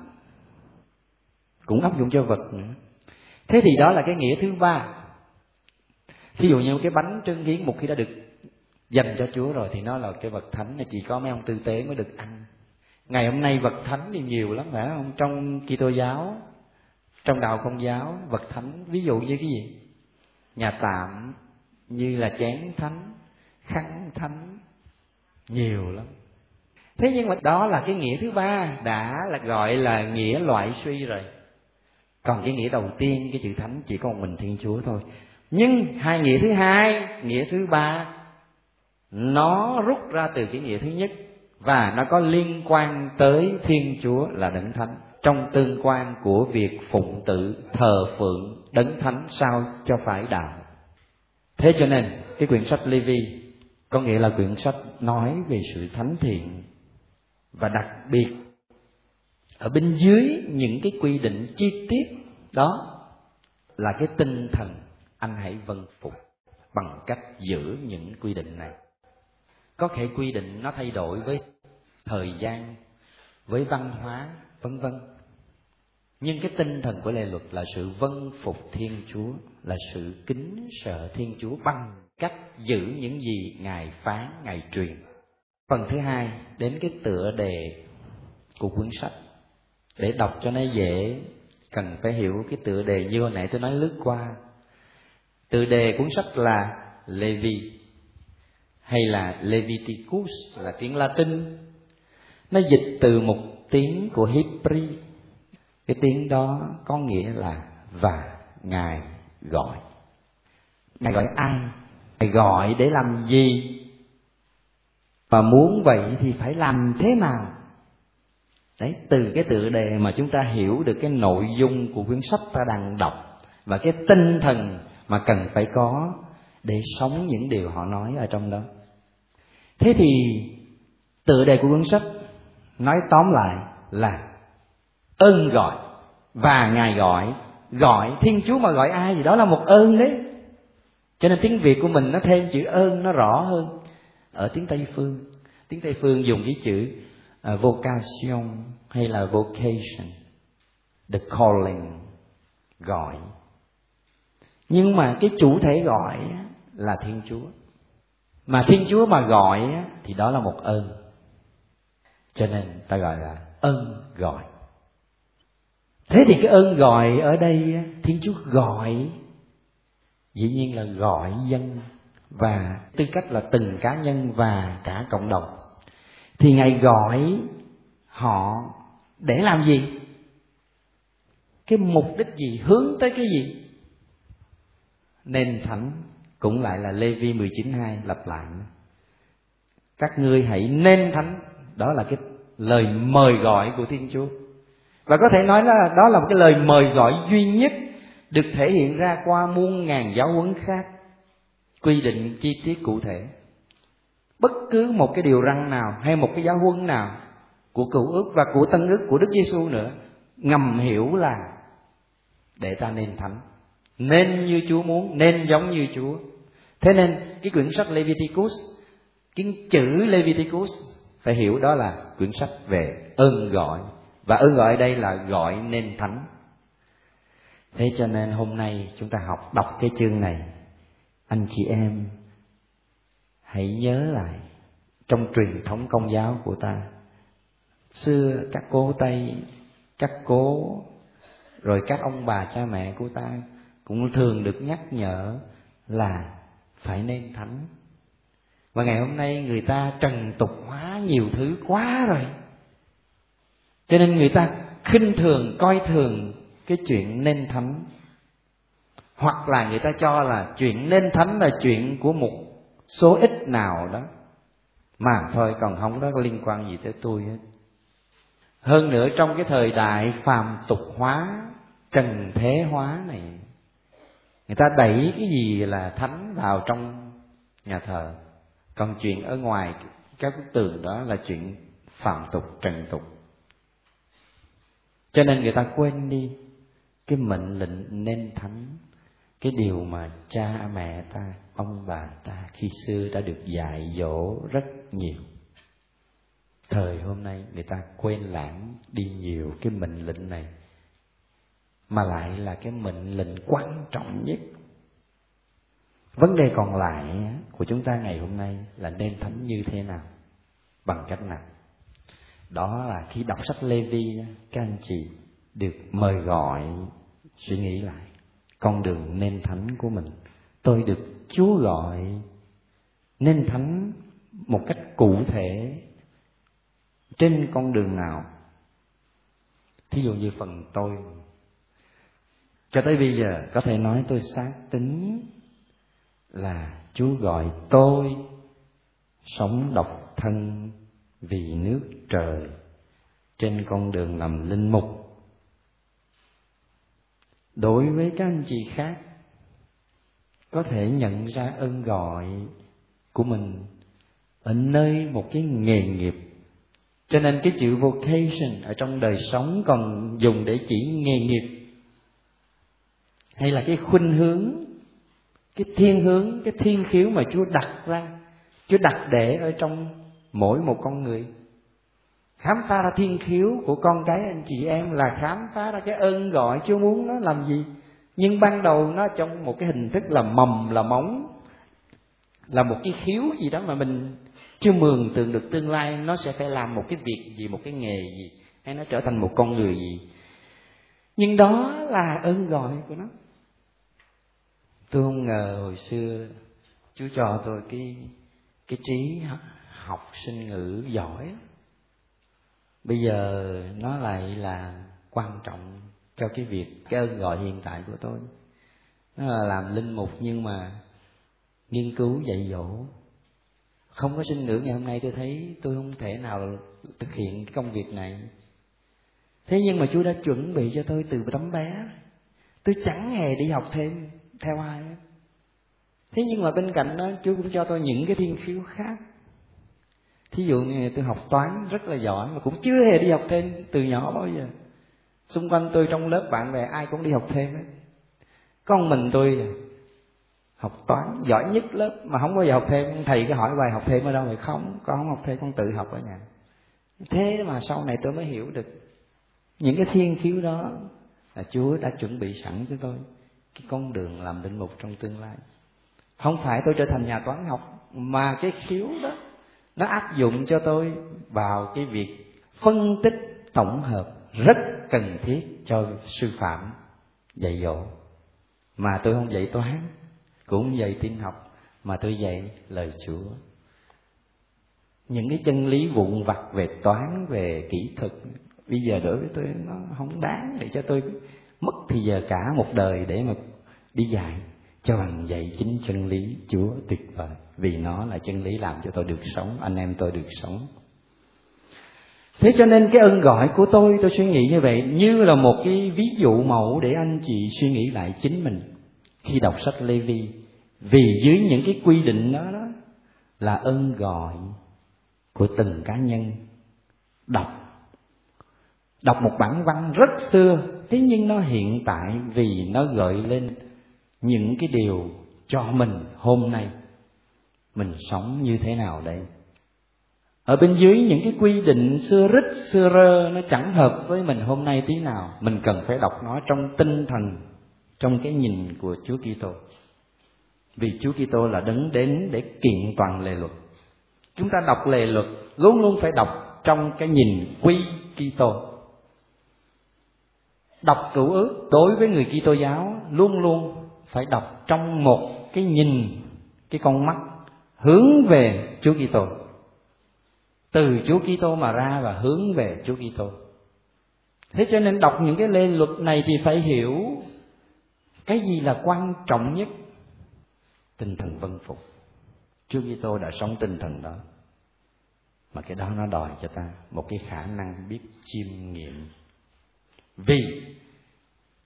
cũng áp dụng cho vật nữa thế thì đó là cái nghĩa thứ ba thí dụ như cái bánh trưng hiến một khi đã được dành cho Chúa rồi thì nó là cái vật thánh là chỉ có mấy ông tư tế mới được ăn. Ngày hôm nay vật thánh thì nhiều lắm phải không? Trong Kitô giáo, trong đạo công giáo, vật thánh ví dụ như cái gì? Nhà tạm như là chén thánh, khăn thánh nhiều lắm. Thế nhưng mà đó là cái nghĩa thứ ba đã là gọi là nghĩa loại suy rồi. Còn cái nghĩa đầu tiên cái chữ thánh chỉ có một mình Thiên Chúa thôi. Nhưng hai nghĩa thứ hai, nghĩa thứ ba nó rút ra từ cái nghĩa thứ nhất và nó có liên quan tới thiên chúa là đấng thánh trong tương quan của việc phụng tự thờ phượng đấng thánh sao cho phải đạo thế cho nên cái quyển sách Lê Vi có nghĩa là quyển sách nói về sự thánh thiện và đặc biệt ở bên dưới những cái quy định chi tiết đó là cái tinh thần anh hãy vâng phục bằng cách giữ những quy định này. Có thể quy định nó thay đổi với thời gian, với văn hóa, vân vân. Nhưng cái tinh thần của lề luật là sự vân phục thiên chúa, là sự kính sợ thiên chúa bằng cách giữ những gì ngài phán, ngài truyền. Phần thứ hai, đến cái tựa đề của cuốn sách. Để đọc cho nó dễ cần phải hiểu cái tựa đề như hồi nãy tôi nói lướt qua. Tựa đề cuốn sách là Levi, hay là Leviticus, là tiếng Latin. Nó dịch từ một tiếng của Hebrew cái tiếng đó có nghĩa là và, ngài gọi. Ngài gọi ai? Ngài gọi để làm gì? Và muốn vậy thì phải làm thế nào? Đấy, từ cái tựa đề mà chúng ta hiểu được cái nội dung của quyển sách ta đang đọc và cái tinh thần mà cần phải có để sống những điều họ nói ở trong đó. Thế thì, tựa đề của cuốn sách nói tóm lại là ơn gọi và ngài gọi. Gọi, thiên chúa mà gọi ai gì đó là một ơn đấy. Cho nên tiếng việt của mình nó thêm chữ ơn nó rõ hơn ở tiếng tây phương. Tiếng tây phương dùng cái chữ uh, vocation hay là vocation the calling gọi. Nhưng mà cái chủ thể gọi là thiên chúa. Mà thiên chúa mà gọi thì đó là một ơn. Cho nên ta gọi là ơn gọi. Thế thì cái ơn gọi ở đây thiên chúa gọi dĩ nhiên là gọi dân và tư cách là từng cá nhân và cả cộng đồng thì ngài gọi họ để làm gì? Cái mục đích gì? Hướng tới cái gì? Nên thánh cũng lại là Lê Vi 19.2 lặp lại các ngươi hãy nên thánh. Đó là cái lời mời gọi của Thiên Chúa. Và có thể nói là đó là một cái lời mời gọi duy nhất được thể hiện ra qua muôn ngàn giáo huấn khác quy định chi tiết cụ thể bất cứ một cái điều răn nào hay một cái giáo huấn nào của cựu ước và của tân ước của Đức Giêsu nữa, ngầm hiểu là để ta nên thánh. Nên như Chúa muốn, nên giống như Chúa. Thế nên cái quyển sách Leviticus, cái chữ Leviticus phải hiểu đó là quyển sách về ơn gọi. Và ơn gọi đây là gọi nên thánh. Thế cho nên hôm nay chúng ta học đọc cái chương này. Anh chị em hãy nhớ lại, trong truyền thống công giáo của ta, xưa các cô tây, các cố, rồi các ông bà cha mẹ của ta cũng thường được nhắc nhở là phải nên thánh. Và ngày hôm nay người ta trần tục hóa nhiều thứ quá rồi. Cho nên người ta khinh thường, coi thường cái chuyện nên thánh. Hoặc là người ta cho là chuyện nên thánh là chuyện của một số ít nào đó. Mà thôi, còn không có liên quan gì tới tôi hết. Hơn nữa, trong cái thời đại phàm tục hóa, trần thế hóa này, người ta đẩy cái gì là thánh vào trong nhà thờ. Còn chuyện ở ngoài các bức tường đó là chuyện phạm tục, trần tục. Cho nên người ta quên đi cái mệnh lệnh nên thánh, cái điều mà cha mẹ ta ông bà ta khi xưa đã được dạy dỗ rất nhiều. Thời hôm nay người ta quên lãng đi nhiều cái mệnh lệnh này, mà lại là cái mệnh lệnh quan trọng nhất. Vấn đề còn lại của chúng ta ngày hôm nay là nên thánh như thế nào, bằng cách nào? Đó là khi đọc sách lê vi các anh chị được mời gọi suy nghĩ lại con đường nên thánh của mình tôi được chúa gọi nên thánh một cách cụ thể trên con đường nào? Thí dụ như phần tôi. Cho tới bây giờ, có thể nói tôi xác tính là chúa gọi tôi sống độc thân vì nước trời trên con đường làm linh mục. Đối với các anh chị khác có thể nhận ra ơn gọi của mình ở nơi một cái nghề nghiệp. Cho nên cái chữ vocation ở trong đời sống còn dùng để chỉ nghề nghiệp hay là cái khuynh hướng, cái thiên hướng, cái thiên khiếu mà chúa đặt ra. Chúa đặt để ở trong mỗi một con người. Khám phá ra thiên khiếu của con cái, anh chị em là khám phá ra cái ơn gọi chúa muốn nó làm gì? Nhưng ban đầu nó trong một cái hình thức là mầm, là móng, là một cái khiếu gì đó mà mình chưa mường tượng được tương lai, nó sẽ phải làm một cái việc gì, một cái nghề gì, hay nó trở thành một con người gì. Nhưng đó là ơn gọi của nó. Tôi không ngờ hồi xưa chú cho tôi cái cái trí học sinh ngữ giỏi bây giờ nó lại là quan trọng cho cái việc cái ơn gọi hiện tại của tôi. Nó là làm linh mục nhưng mà nghiên cứu dạy dỗ. Không có sinh ngữ ngày hôm nay tôi thấy tôi không thể nào thực hiện cái công việc này. Thế nhưng mà chúa đã chuẩn bị cho tôi từ tấm bé. Tôi chẳng hề đi học thêm theo ai thế nhưng mà bên cạnh đó, chúa cũng cho tôi những cái thiên khiếu khác. Thí dụ như tôi học toán rất là giỏi mà cũng chưa hề đi học thêm từ nhỏ bao giờ xung quanh tôi trong lớp bạn bè ai cũng đi học thêm ấy con mình tôi học toán, giỏi nhất lớp mà không bao giờ học thêm. Thầy cứ hỏi bài học thêm ở đâu thì không, con không học thêm, con tự học ở nhà. Thế mà sau này tôi mới hiểu được, những cái thiên khiếu đó là chúa đã chuẩn bị sẵn cho tôi, cái con đường làm định mục trong tương lai. Không phải tôi trở thành nhà toán học, mà cái khiếu đó, nó áp dụng cho tôi vào cái việc phân tích tổng hợp rất cần thiết cho sư phạm dạy dỗ. Mà tôi không dạy toán, cũng dạy tin học, mà tôi dạy lời chúa. Những cái chân lý vụn vặt về toán, về kỹ thuật, bây giờ đối với tôi nó không đáng để cho tôi mất thì giờ cả một đời để mà đi dạy cho bằng dạy chính chân lý chúa tuyệt vời. Vì nó là chân lý làm cho tôi được sống, anh em tôi được sống thế cho nên cái ơn gọi của tôi tôi suy nghĩ như vậy, như là một cái ví dụ mẫu để anh chị suy nghĩ lại chính mình khi đọc sách lê vi vì dưới những cái quy định đó đó là ơn gọi của từng cá nhân. Đọc. Đọc một bản văn rất xưa, thế nhưng nó hiện tại vì nó gợi lên những cái điều cho mình hôm nay. Mình sống như thế nào đây? Ở bên dưới những cái quy định xưa rít xưa rơ, nó chẳng hợp với mình hôm nay tí nào. Mình cần phải đọc nó trong tinh thần, trong cái nhìn của Chúa Kitô. Vì Chúa Kitô là đấng đến để kiện toàn lề luật. Chúng ta đọc lề luật, luôn luôn phải đọc trong cái nhìn quy Kitô. Đọc cựu ước đối với người Kitô giáo, luôn luôn phải đọc trong một cái nhìn, cái con mắt hướng về Chúa Kitô từ Chúa Kitô mà ra và hướng về Chúa Kitô. Thế cho nên đọc những cái lê luật này thì phải hiểu cái gì là quan trọng nhất? Tinh thần vân phục. Chúa Kitô đã sống tinh thần đó. Mà cái đó nó đòi cho ta một cái khả năng biết chiêm nghiệm. Vì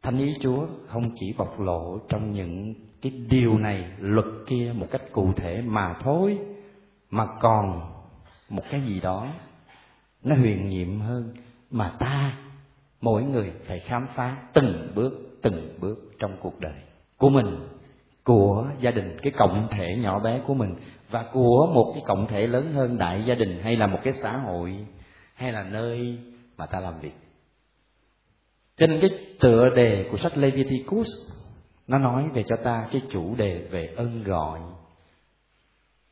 thánh ý Chúa không chỉ bộc lộ trong những cái điều này, luật kia một cách cụ thể mà thôi, mà còn một cái gì đó nó huyền nhiệm hơn mà ta, mỗi người phải khám phá từng bước từng bước trong cuộc đời của mình, của gia đình, cái cộng thể nhỏ bé của mình và của một cái cộng thể lớn hơn đại gia đình hay là một cái xã hội hay là nơi mà ta làm việc. Cho nên cái tựa đề của sách Leviticus, nó nói về cho ta cái chủ đề về ơn gọi.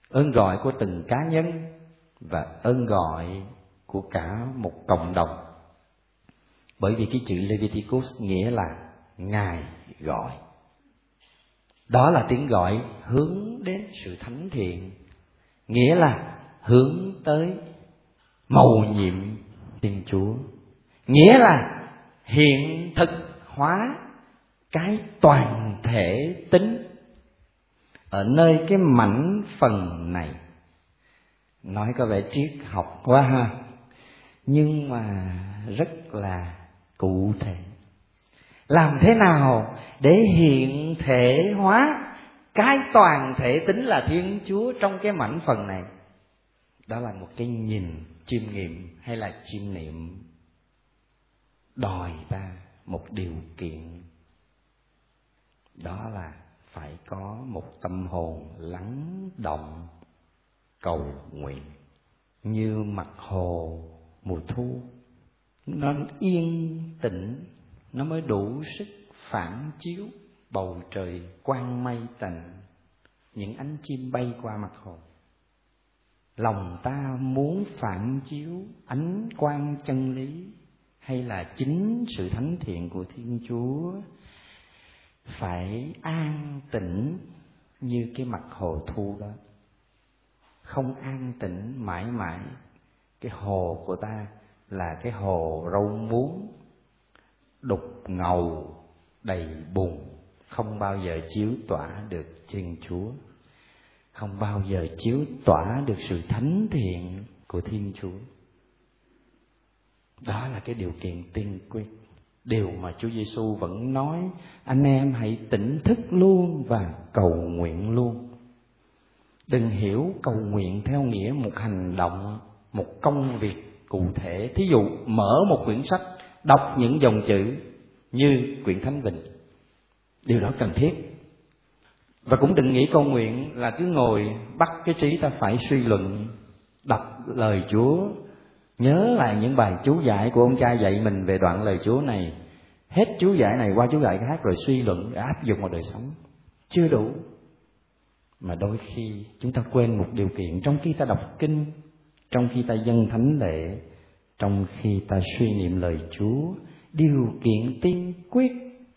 Ơn gọi của từng cá nhân và ơn gọi của cả một cộng đồng. Bởi vì cái chữ Leviticus nghĩa là ngài gọi. Đó là tiếng gọi hướng đến sự thánh thiện, nghĩa là hướng tới mầu nhiệm thiên chúa, nghĩa là hiện thực hóa cái toàn thể tính ở nơi cái mảnh phần này nói có vẻ triết học quá ha. Nhưng mà rất là cụ thể. Làm thế nào để hiện thể hóa? Cái toàn thể tính là thiên chúa trong cái mảnh phần này. Đó là một cái nhìn, chiêm nghiệm hay là chiêm niệm đòi ta một điều kiện. Đó là phải có một tâm hồn lắng động cầu nguyện như mặt hồ mùa thu. Nó yên tĩnh, nó mới đủ sức phản chiếu bầu trời quang mây tạnh những ánh chim bay qua mặt hồ. Lòng ta muốn phản chiếu ánh quang chân lý hay là chính sự thánh thiện của thiên chúa, phải an tĩnh như cái mặt hồ thu đó không an tĩnh mãi mãi. Cái hồ của ta là cái hồ râu muống, đục ngầu, đầy bùn, không bao giờ chiếu tỏa được thiên chúa. Không bao giờ chiếu tỏa được sự thánh thiện của thiên chúa. Đó là cái điều kiện tiên quyết. Điều mà Chúa Giêsu vẫn nói, anh em hãy tỉnh thức luôn và cầu nguyện luôn đừng hiểu cầu nguyện theo nghĩa một hành động, một công việc cụ thể. Thí dụ, mở một quyển sách, đọc những dòng chữ như quyển thánh vịnh. điều đó cần thiết. Và cũng đừng nghĩ cầu nguyện là cứ ngồi bắt cái trí ta phải suy luận, đọc lời chúa. Nhớ lại những bài chú giải của ông cha dạy mình về đoạn lời chúa này. Hết chú giải này qua chú giải khác rồi suy luận, áp dụng vào đời sống. Chưa đủ mà đôi khi chúng ta quên một điều kiện. Trong khi ta đọc kinh, trong khi ta dâng thánh lễ, trong khi ta suy niệm lời chúa, điều kiện tiên quyết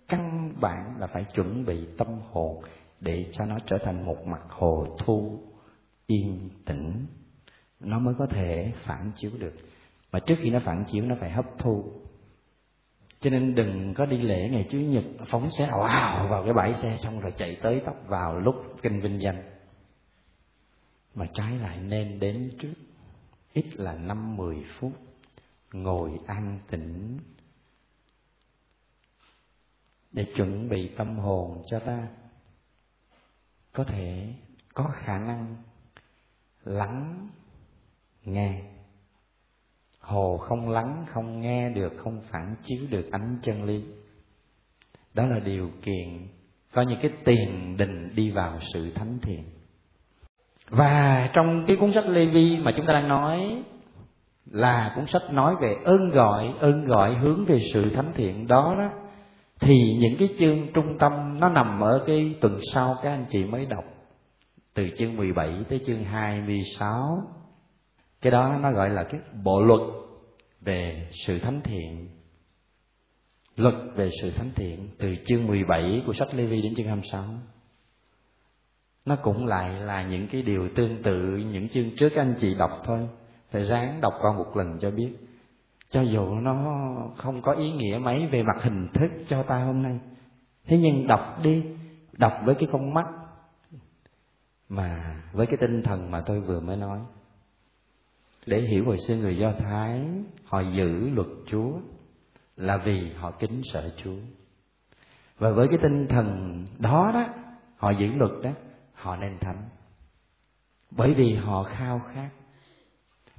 căn bản là phải chuẩn bị tâm hồn để cho nó trở thành một mặt hồ thu yên tĩnh. Nó mới có thể phản chiếu được. Mà trước khi nó phản chiếu, nó phải hấp thu cho nên đừng có đi lễ ngày chủ nhật phóng xe ào ào vào cái bãi xe xong rồi chạy tới tóc vào lúc kinh vinh danh. Mà trái lại nên đến trước ít là năm mười phút, ngồi an tĩnh để chuẩn bị tâm hồn cho ta. Có thể có khả năng lắng nghe hồ không lắng, không nghe được, không phản chiếu được ánh chân lý. Đó là điều kiện có những cái tiền đình đi vào sự thánh thiện. Và trong cái cuốn sách Lê Vi mà chúng ta đang nói là cuốn sách nói về ơn gọi ơn gọi hướng về sự thánh thiện, đó đó, thì những cái chương trung tâm nó nằm ở cái tuần sau các anh chị mới đọc, từ chương 17 tới chương 26 cái đó nó gọi là cái bộ luật về sự thánh thiện. Luật về sự thánh thiện từ chương 17 của sách Lê Vi đến chương 26 nó cũng lại là những cái điều tương tự, những chương trước anh chị đọc thôi. Phải ráng đọc qua một lần cho biết. Cho dù nó không có ý nghĩa mấy về mặt hình thức cho ta hôm nay. Thế nhưng đọc đi, đọc với cái con mắt mà, với cái tinh thần mà tôi vừa mới nói để hiểu hồi xưa người do thái, họ giữ luật chúa là vì họ kính sợ chúa. Và với cái tinh thần đó đó, họ giữ luật đó, họ nên thánh. Bởi vì họ khao khát,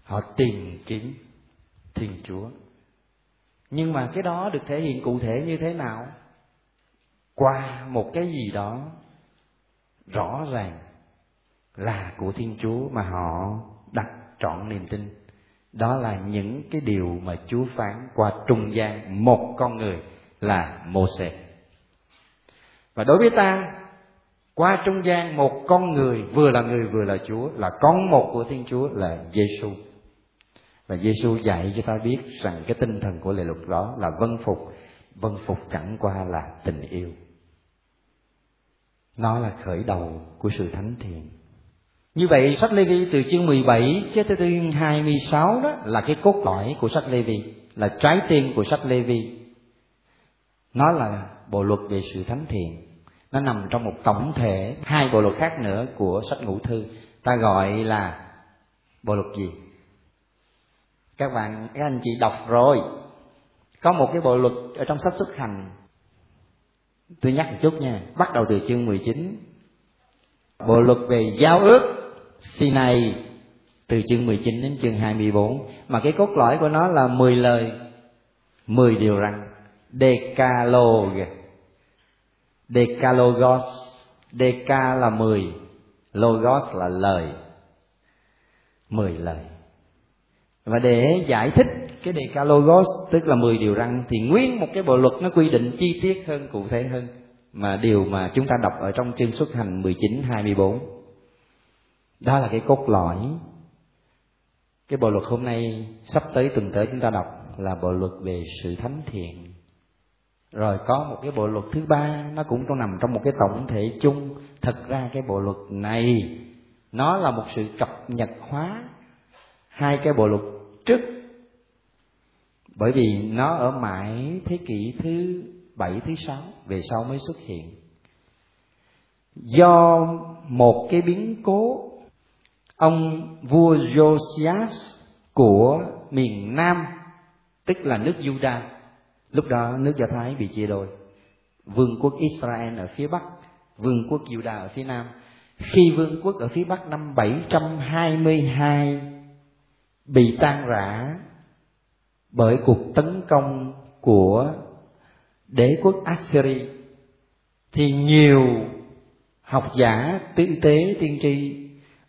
họ tìm kiếm thiên chúa. Nhưng mà cái đó được thể hiện cụ thể như thế nào? Qua một cái gì đó rõ ràng là của thiên chúa mà họ trọn niềm tin. Đó là những cái điều mà chúa phán qua trung gian một con người là mô sê và đối với ta, qua trung gian một con người, vừa là người vừa là chúa, là con một của thiên chúa là giêsu và Giêsu dạy cho ta biết rằng cái tinh thần của lệ luật đó là vân phục vân phục chẳng qua là tình yêu. Nó là khởi đầu của sự thánh thiện như vậy, sách Lê Vi từ chương 17 cho tới chương 26 đó là cái cốt lõi của sách Lê Vi là trái tim của sách Lê Vi nó là bộ luật về sự thánh thiện. Nó nằm trong một tổng thể, hai bộ luật khác nữa của sách ngũ thư. Ta gọi là bộ luật gì? Các bạn, các anh chị đọc rồi. Có một cái bộ luật ở trong sách xuất hành. Tôi nhắc một chút nha, bắt đầu từ chương 19 bộ luật về giao ước. Sinai từ chương 19 đến chương 24 mà cái cốt lõi của nó là 10 lời 10 điều răn. Decalogue. Decalogos. Deca là 10 Logos là lời. 10 lời. Và để giải thích cái Decalogos, tức là 10 điều răn, thì nguyên một cái bộ luật nó quy định chi tiết hơn, cụ thể hơn, mà điều mà chúng ta đọc ở trong chương xuất hành 19 24 đó là cái cốt lõi. Cái bộ luật hôm nay sắp tới, tuần tới chúng ta đọc là bộ luật về sự thánh thiện. Rồi có một cái bộ luật thứ ba, nó cũng trong nằm trong một cái tổng thể chung. Thật ra cái bộ luật này, nó là một sự cập nhật hóa hai cái bộ luật trước. Bởi vì nó ở mãi thế kỷ thứ bảy, thứ sáu, về sau mới xuất hiện. Do một cái biến cố ông vua Josias của miền Nam, tức là nước Juda lúc đó nước Do Thái bị chia đôi. Vương quốc Israel ở phía bắc, vương quốc Juda ở phía nam. Khi vương quốc ở phía bắc năm 722 bị tan rã bởi cuộc tấn công của đế quốc Assyria thì nhiều học giả tư tế, tiên tri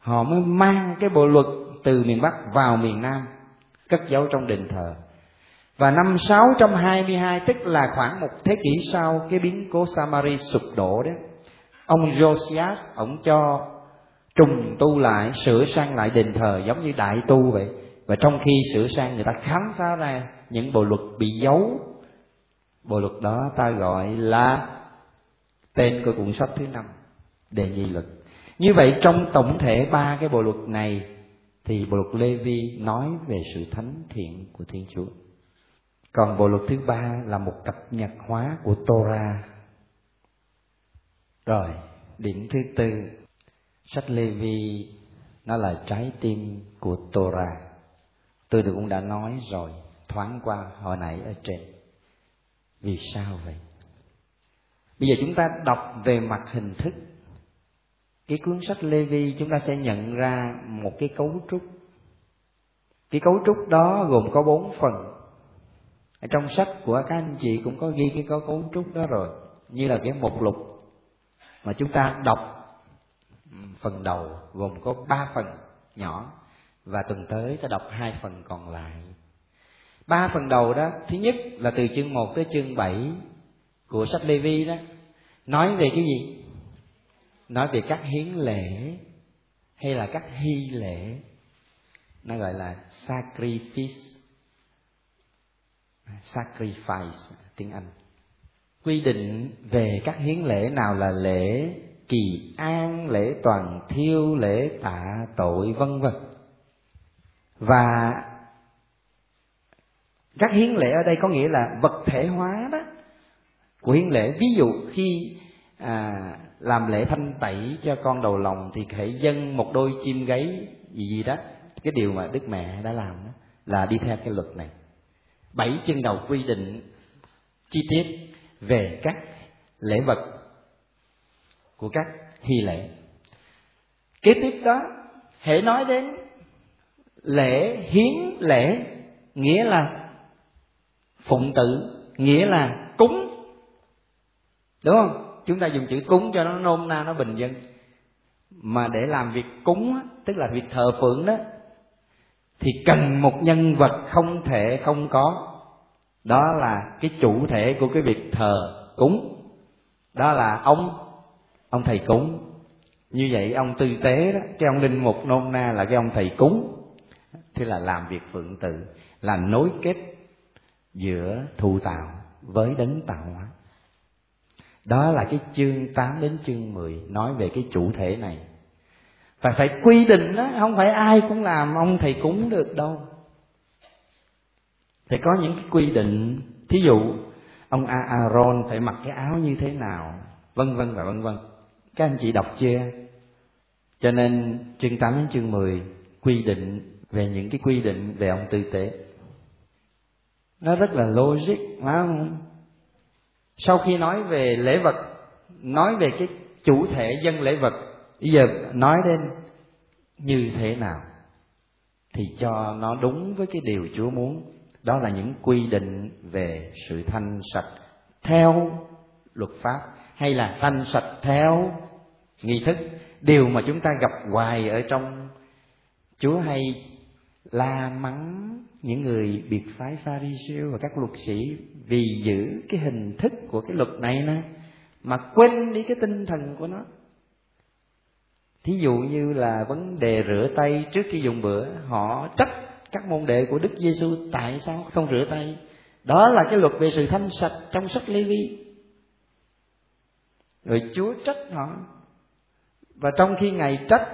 họ mới mang cái bộ luật từ miền Bắc vào miền Nam, cất giấu trong đền thờ. Và năm 622 tức là khoảng một thế kỷ sau cái biến cố Samari sụp đổ đó, ông Josias, ông cho trùng tu lại, sửa sang lại đền thờ giống như đại tu vậy. Và trong khi sửa sang, người ta khám phá ra những bộ luật bị giấu. Bộ luật đó ta gọi là tên của cuốn sách thứ năm, đề nhi luật như vậy trong tổng thể ba cái bộ luật này thì bộ luật Lê Vi nói về sự thánh thiện của Thiên Chúa. Còn bộ luật thứ ba là một cập nhật hóa của Torah. Rồi, điểm thứ tư, sách Lê Vi nó là trái tim của Torah. Tôi cũng đã nói rồi, thoáng qua hồi nãy ở trên. Vì sao vậy? Bây giờ chúng ta đọc về mặt hình thức cái cuốn sách Lê Vi chúng ta sẽ nhận ra một cái cấu trúc. Cái cấu trúc đó gồm có bốn phần. Ở trong sách của các anh chị cũng có ghi cái có cấu trúc đó rồi, như là cái mục lục mà chúng ta đọc. Phần đầu gồm có ba phần nhỏ và tuần tới ta đọc hai phần còn lại. Ba phần đầu đó, thứ nhất là từ chương 1 tới chương 7 của sách Lê Vi đó, nói về cái gì? Nói về các hiến lễ hay là các hy lễ nó gọi là sacrifice. Sacrifice tiếng anh. Quy định về các hiến lễ nào là lễ kỳ an lễ toàn thiêu lễ tạ tội vân vân. Và các hiến lễ ở đây có nghĩa là vật thể hóa đó của hiến lễ. Ví dụ khi à, làm lễ thanh tẩy cho con đầu lòng thì hãy dâng một đôi chim gáy gì gì đó. Cái điều mà đức mẹ đã làm đó là đi theo cái luật này. Bảy chân đầu quy định chi tiết về các lễ vật của các hy lễ. Kế tiếp đó, hãy nói đến lễ hiến lễ, nghĩa là phụng tự nghĩa là cúng. Đúng không? Chúng ta dùng chữ cúng cho nó, nôm na nó bình dân. Mà để làm việc cúng tức là việc thờ phượng đó, thì cần một nhân vật không thể không có. Đó là cái chủ thể của cái việc thờ cúng. Đó là ông ông thầy cúng. Như vậy ông tư tế đó, cái ông linh mục nôm na là cái ông thầy cúng. Thế là làm việc phượng tự, là nối kết giữa thụ tạo với đấng tạo hóa đó là cái chương 8 đến chương 10 nói về cái chủ thể này. Và phải quy định đó, không phải ai cũng làm, ông thầy cúng được đâu. Phải có những cái quy định. Thí dụ, ông Aaron phải mặc cái áo như thế nào, vân vân và vân vân. Các anh chị đọc chưa? Cho nên chương 8 đến chương 10 quy định về những cái quy định về ông tư tế. Nó rất là logic, phải không? Sau khi nói về lễ vật, nói về cái chủ thể dân lễ vật, bây giờ nói đến như thế nào thì cho nó đúng với cái điều chúa muốn. Đó là những quy định về sự thanh sạch theo luật pháp hay là thanh sạch theo nghi thức. Điều mà chúng ta gặp hoài ở trong chúa hay la mắng những người biệt phái Pharisee và các luật sĩ vì giữ cái hình thức của cái luật này nè, mà quên đi cái tinh thần của nó. Thí dụ như là vấn đề rửa tay trước khi dùng bữa, họ trách các môn đệ của đức giêsu tại sao không rửa tay. Đó là cái luật về sự thanh sạch trong sách lê vi rồi chúa trách họ. Và trong khi ngài trách,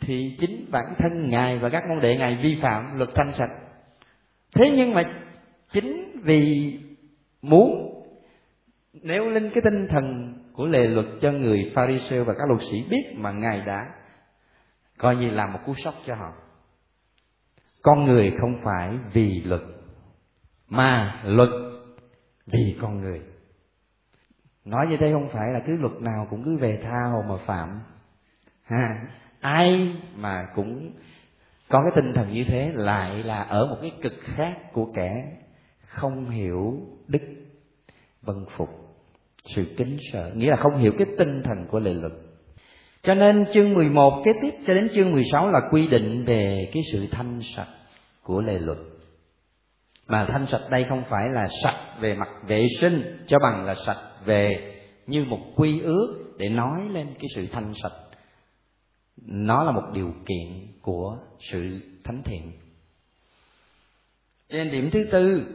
thì chính bản thân ngài và các môn đệ ngài vi phạm luật thanh sạch. Thế nhưng mà chính vì muốn? Nếu lên cái tinh thần của lề luật cho người pharisêu và các luật sĩ biết mà ngài đã coi như là một cú sốc cho họ. Con người không phải vì luật, mà luật vì con người. Nói như thế không phải là cứ luật nào cũng cứ về tha hồ mà phạm. Ha, ai mà cũng có cái tinh thần như thế lại là ở một cái cực khác của kẻ không hiểu đức vân phục, sự kính sợ. Nghĩa là không hiểu cái tinh thần của lệ luật. Cho nên chương 11 kế tiếp cho đến chương 16 là quy định về cái sự thanh sạch của lệ luật. Mà thanh sạch đây không phải là sạch về mặt vệ sinh, cho bằng là sạch về như một quy ước để nói lên cái sự thanh sạch. Nó là một điều kiện của sự thánh thiện. Trên điểm thứ tư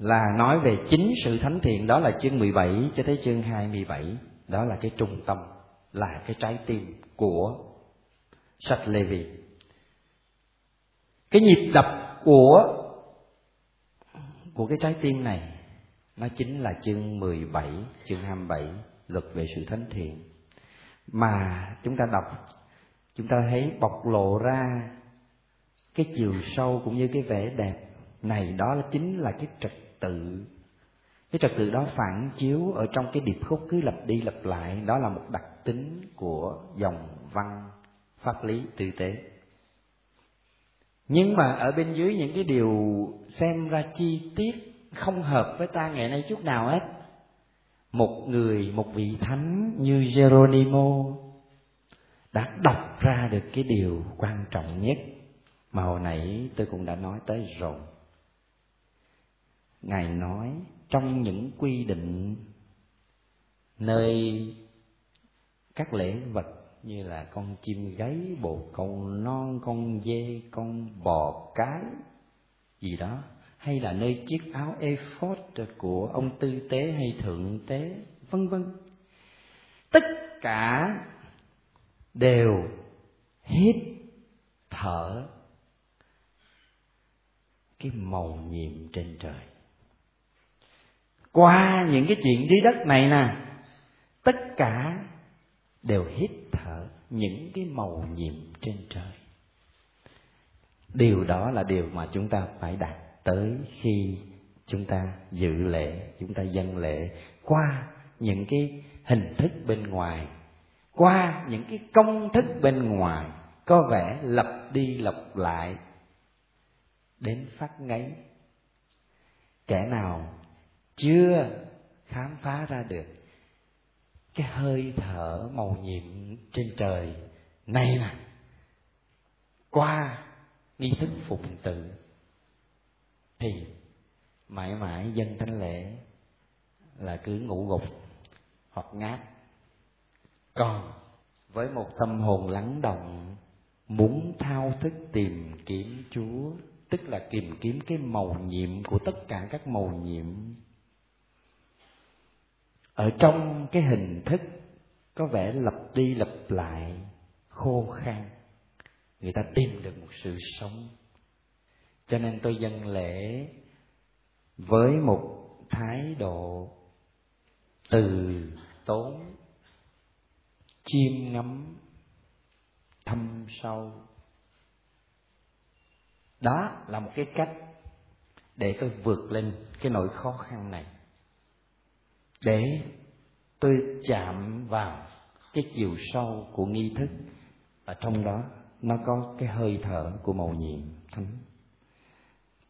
là nói về chính sự thánh thiện, đó là chương 17 cho tới chương 27 đó là cái trung tâm, là cái trái tim của sách Lê Vi cái nhịp đập của của cái trái tim này, nó chính là chương 17 chương 27 luật về sự thánh thiện. Mà chúng ta đọc, chúng ta thấy bộc lộ ra cái chiều sâu cũng như cái vẻ đẹp này, đó là chính là cái trật tự. Cái trật tự đó phản chiếu ở trong cái điệp khúc cứ lặp đi lặp lại, đó là một đặc tính của dòng văn pháp lý tư tế. Nhưng mà ở bên dưới những cái điều xem ra chi tiết không hợp với ta ngày nay chút nào hết. Một người, một vị thánh như Geronimo đã đọc ra được cái điều quan trọng nhất mà hồi nãy tôi cũng đã nói tới rồi ngài nói, trong những quy định nơi các lễ vật như là con chim gáy, bồ câu non, con dê, con bò cái gì đó, hay là nơi chiếc áo ephod của ông tư tế hay thượng tế, vân vân, tất cả đều hít thở cái màu nhiệm trên trời qua những cái chuyện dưới đất này nè, tất cả đều hít thở những cái màu nhiệm trên trời. Điều đó là điều mà chúng ta phải đạt tới khi chúng ta dự lễ, chúng ta dân lễ. Qua những cái hình thức bên ngoài, qua những cái công thức bên ngoài, có vẻ lặp đi lặp lại, đến phát ngấy. Kẻ nào chưa khám phá ra được. Cái hơi thở màu nhiệm trên trời này nè, qua nghi thức phụng tự, thì mãi mãi dân thánh lễ là cứ ngủ gục hoặc ngáp. Còn với một tâm hồn lắng động, muốn thao thức tìm kiếm chúa, tức là tìm kiếm cái màu nhiệm của tất cả các màu nhiệm ở trong cái hình thức có vẻ lặp đi lặp lại, khô khan, người ta tìm được một sự sống. Cho nên tôi dâng lễ với một thái độ từ tốn chiêm ngắm, thâm sâu. Đó là một cái cách để tôi vượt lên cái nỗi khó khăn này để tôi chạm vào cái chiều sâu của nghi thức ở trong đó nó có cái hơi thở của màu nhiệm thánh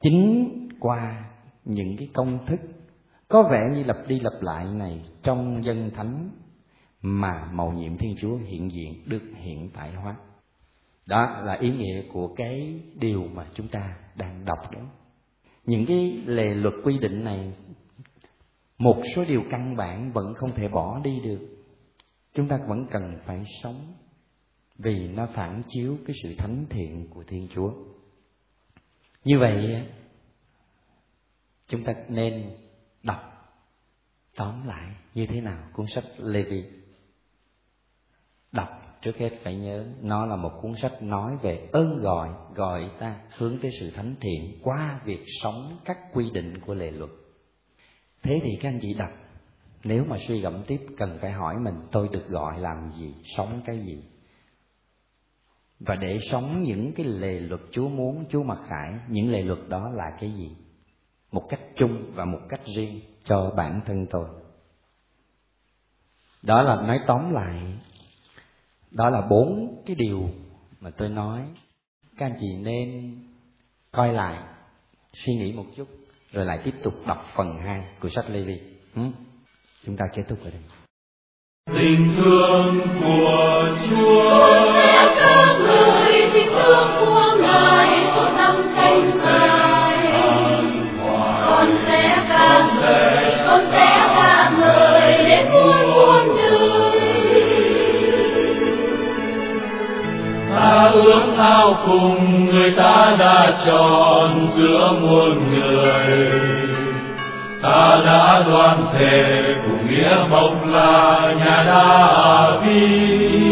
chính qua những cái công thức, có vẻ như lặp đi lặp lại này trong dân thánh mà màu nhiệm thiên chúa hiện diện, được hiện tại hóa. Đó là ý nghĩa của cái điều mà chúng ta đang đọc đó. Những cái lề luật quy định này một số điều căn bản vẫn không thể bỏ đi được. Chúng ta vẫn cần phải sống vì nó phản chiếu cái sự thánh thiện của thiên chúa. Như vậy, chúng ta nên đọc, tóm lại như thế nào cuốn sách Lê Vi đọc trước hết phải nhớ, nó là một cuốn sách nói về ơn gọi gọi ta hướng tới sự thánh thiện qua việc sống các quy định của lệ luật thế thì các anh chị đặt nếu mà suy gẫm tiếp, cần phải hỏi mình, tôi được gọi làm gì, sống cái gì? Và để sống những cái lề luật Chúa muốn, Chúa mặc khải, những lề luật đó là cái gì? Một cách chung và một cách riêng cho bản thân tôi. Đó là, nói tóm lại, đó là bốn cái điều mà tôi nói. Các anh chị nên coi lại, suy nghĩ một chút rồi lại tiếp tục đọc phần 2 của sách Lê Vi. Ừ? Chúng ta kết thúc ở đây. Tình thương của Chúa sẽ ca người tình thương của Ngài suốt năm canh dài. Con sẽ ca người, con sẽ ca người đến muôn muôn đời. Ta ước ao cùng người ta đã chọn giữa muôn người. Ta đã đoàn thể cùng nghĩa mộc là nhà đa vi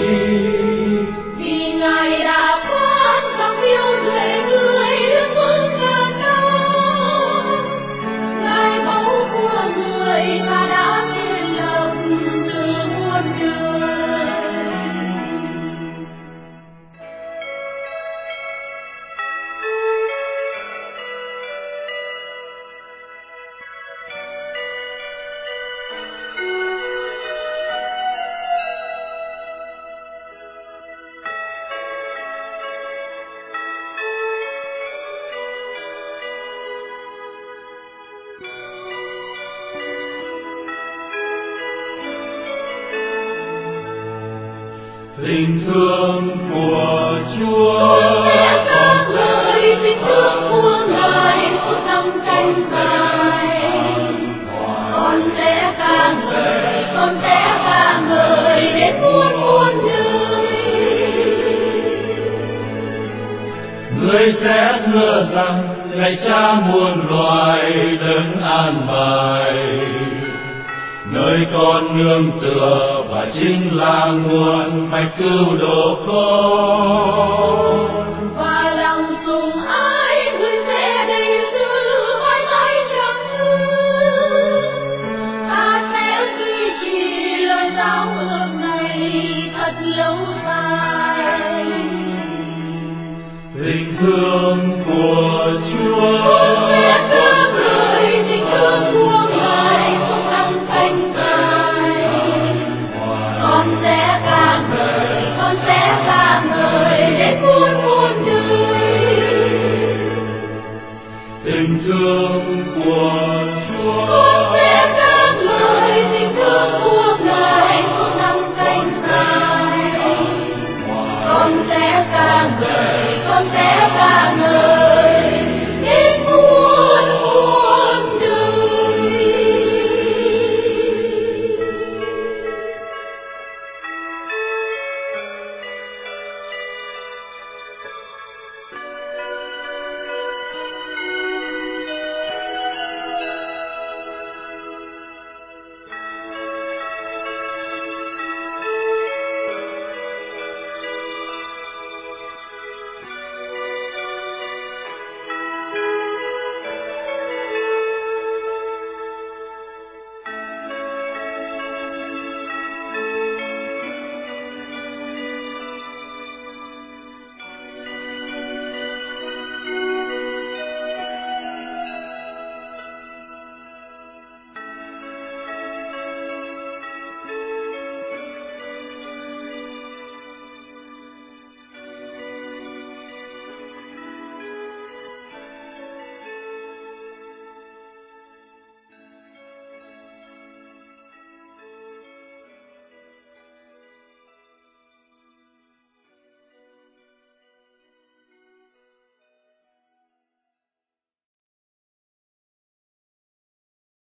tình thương của Chúa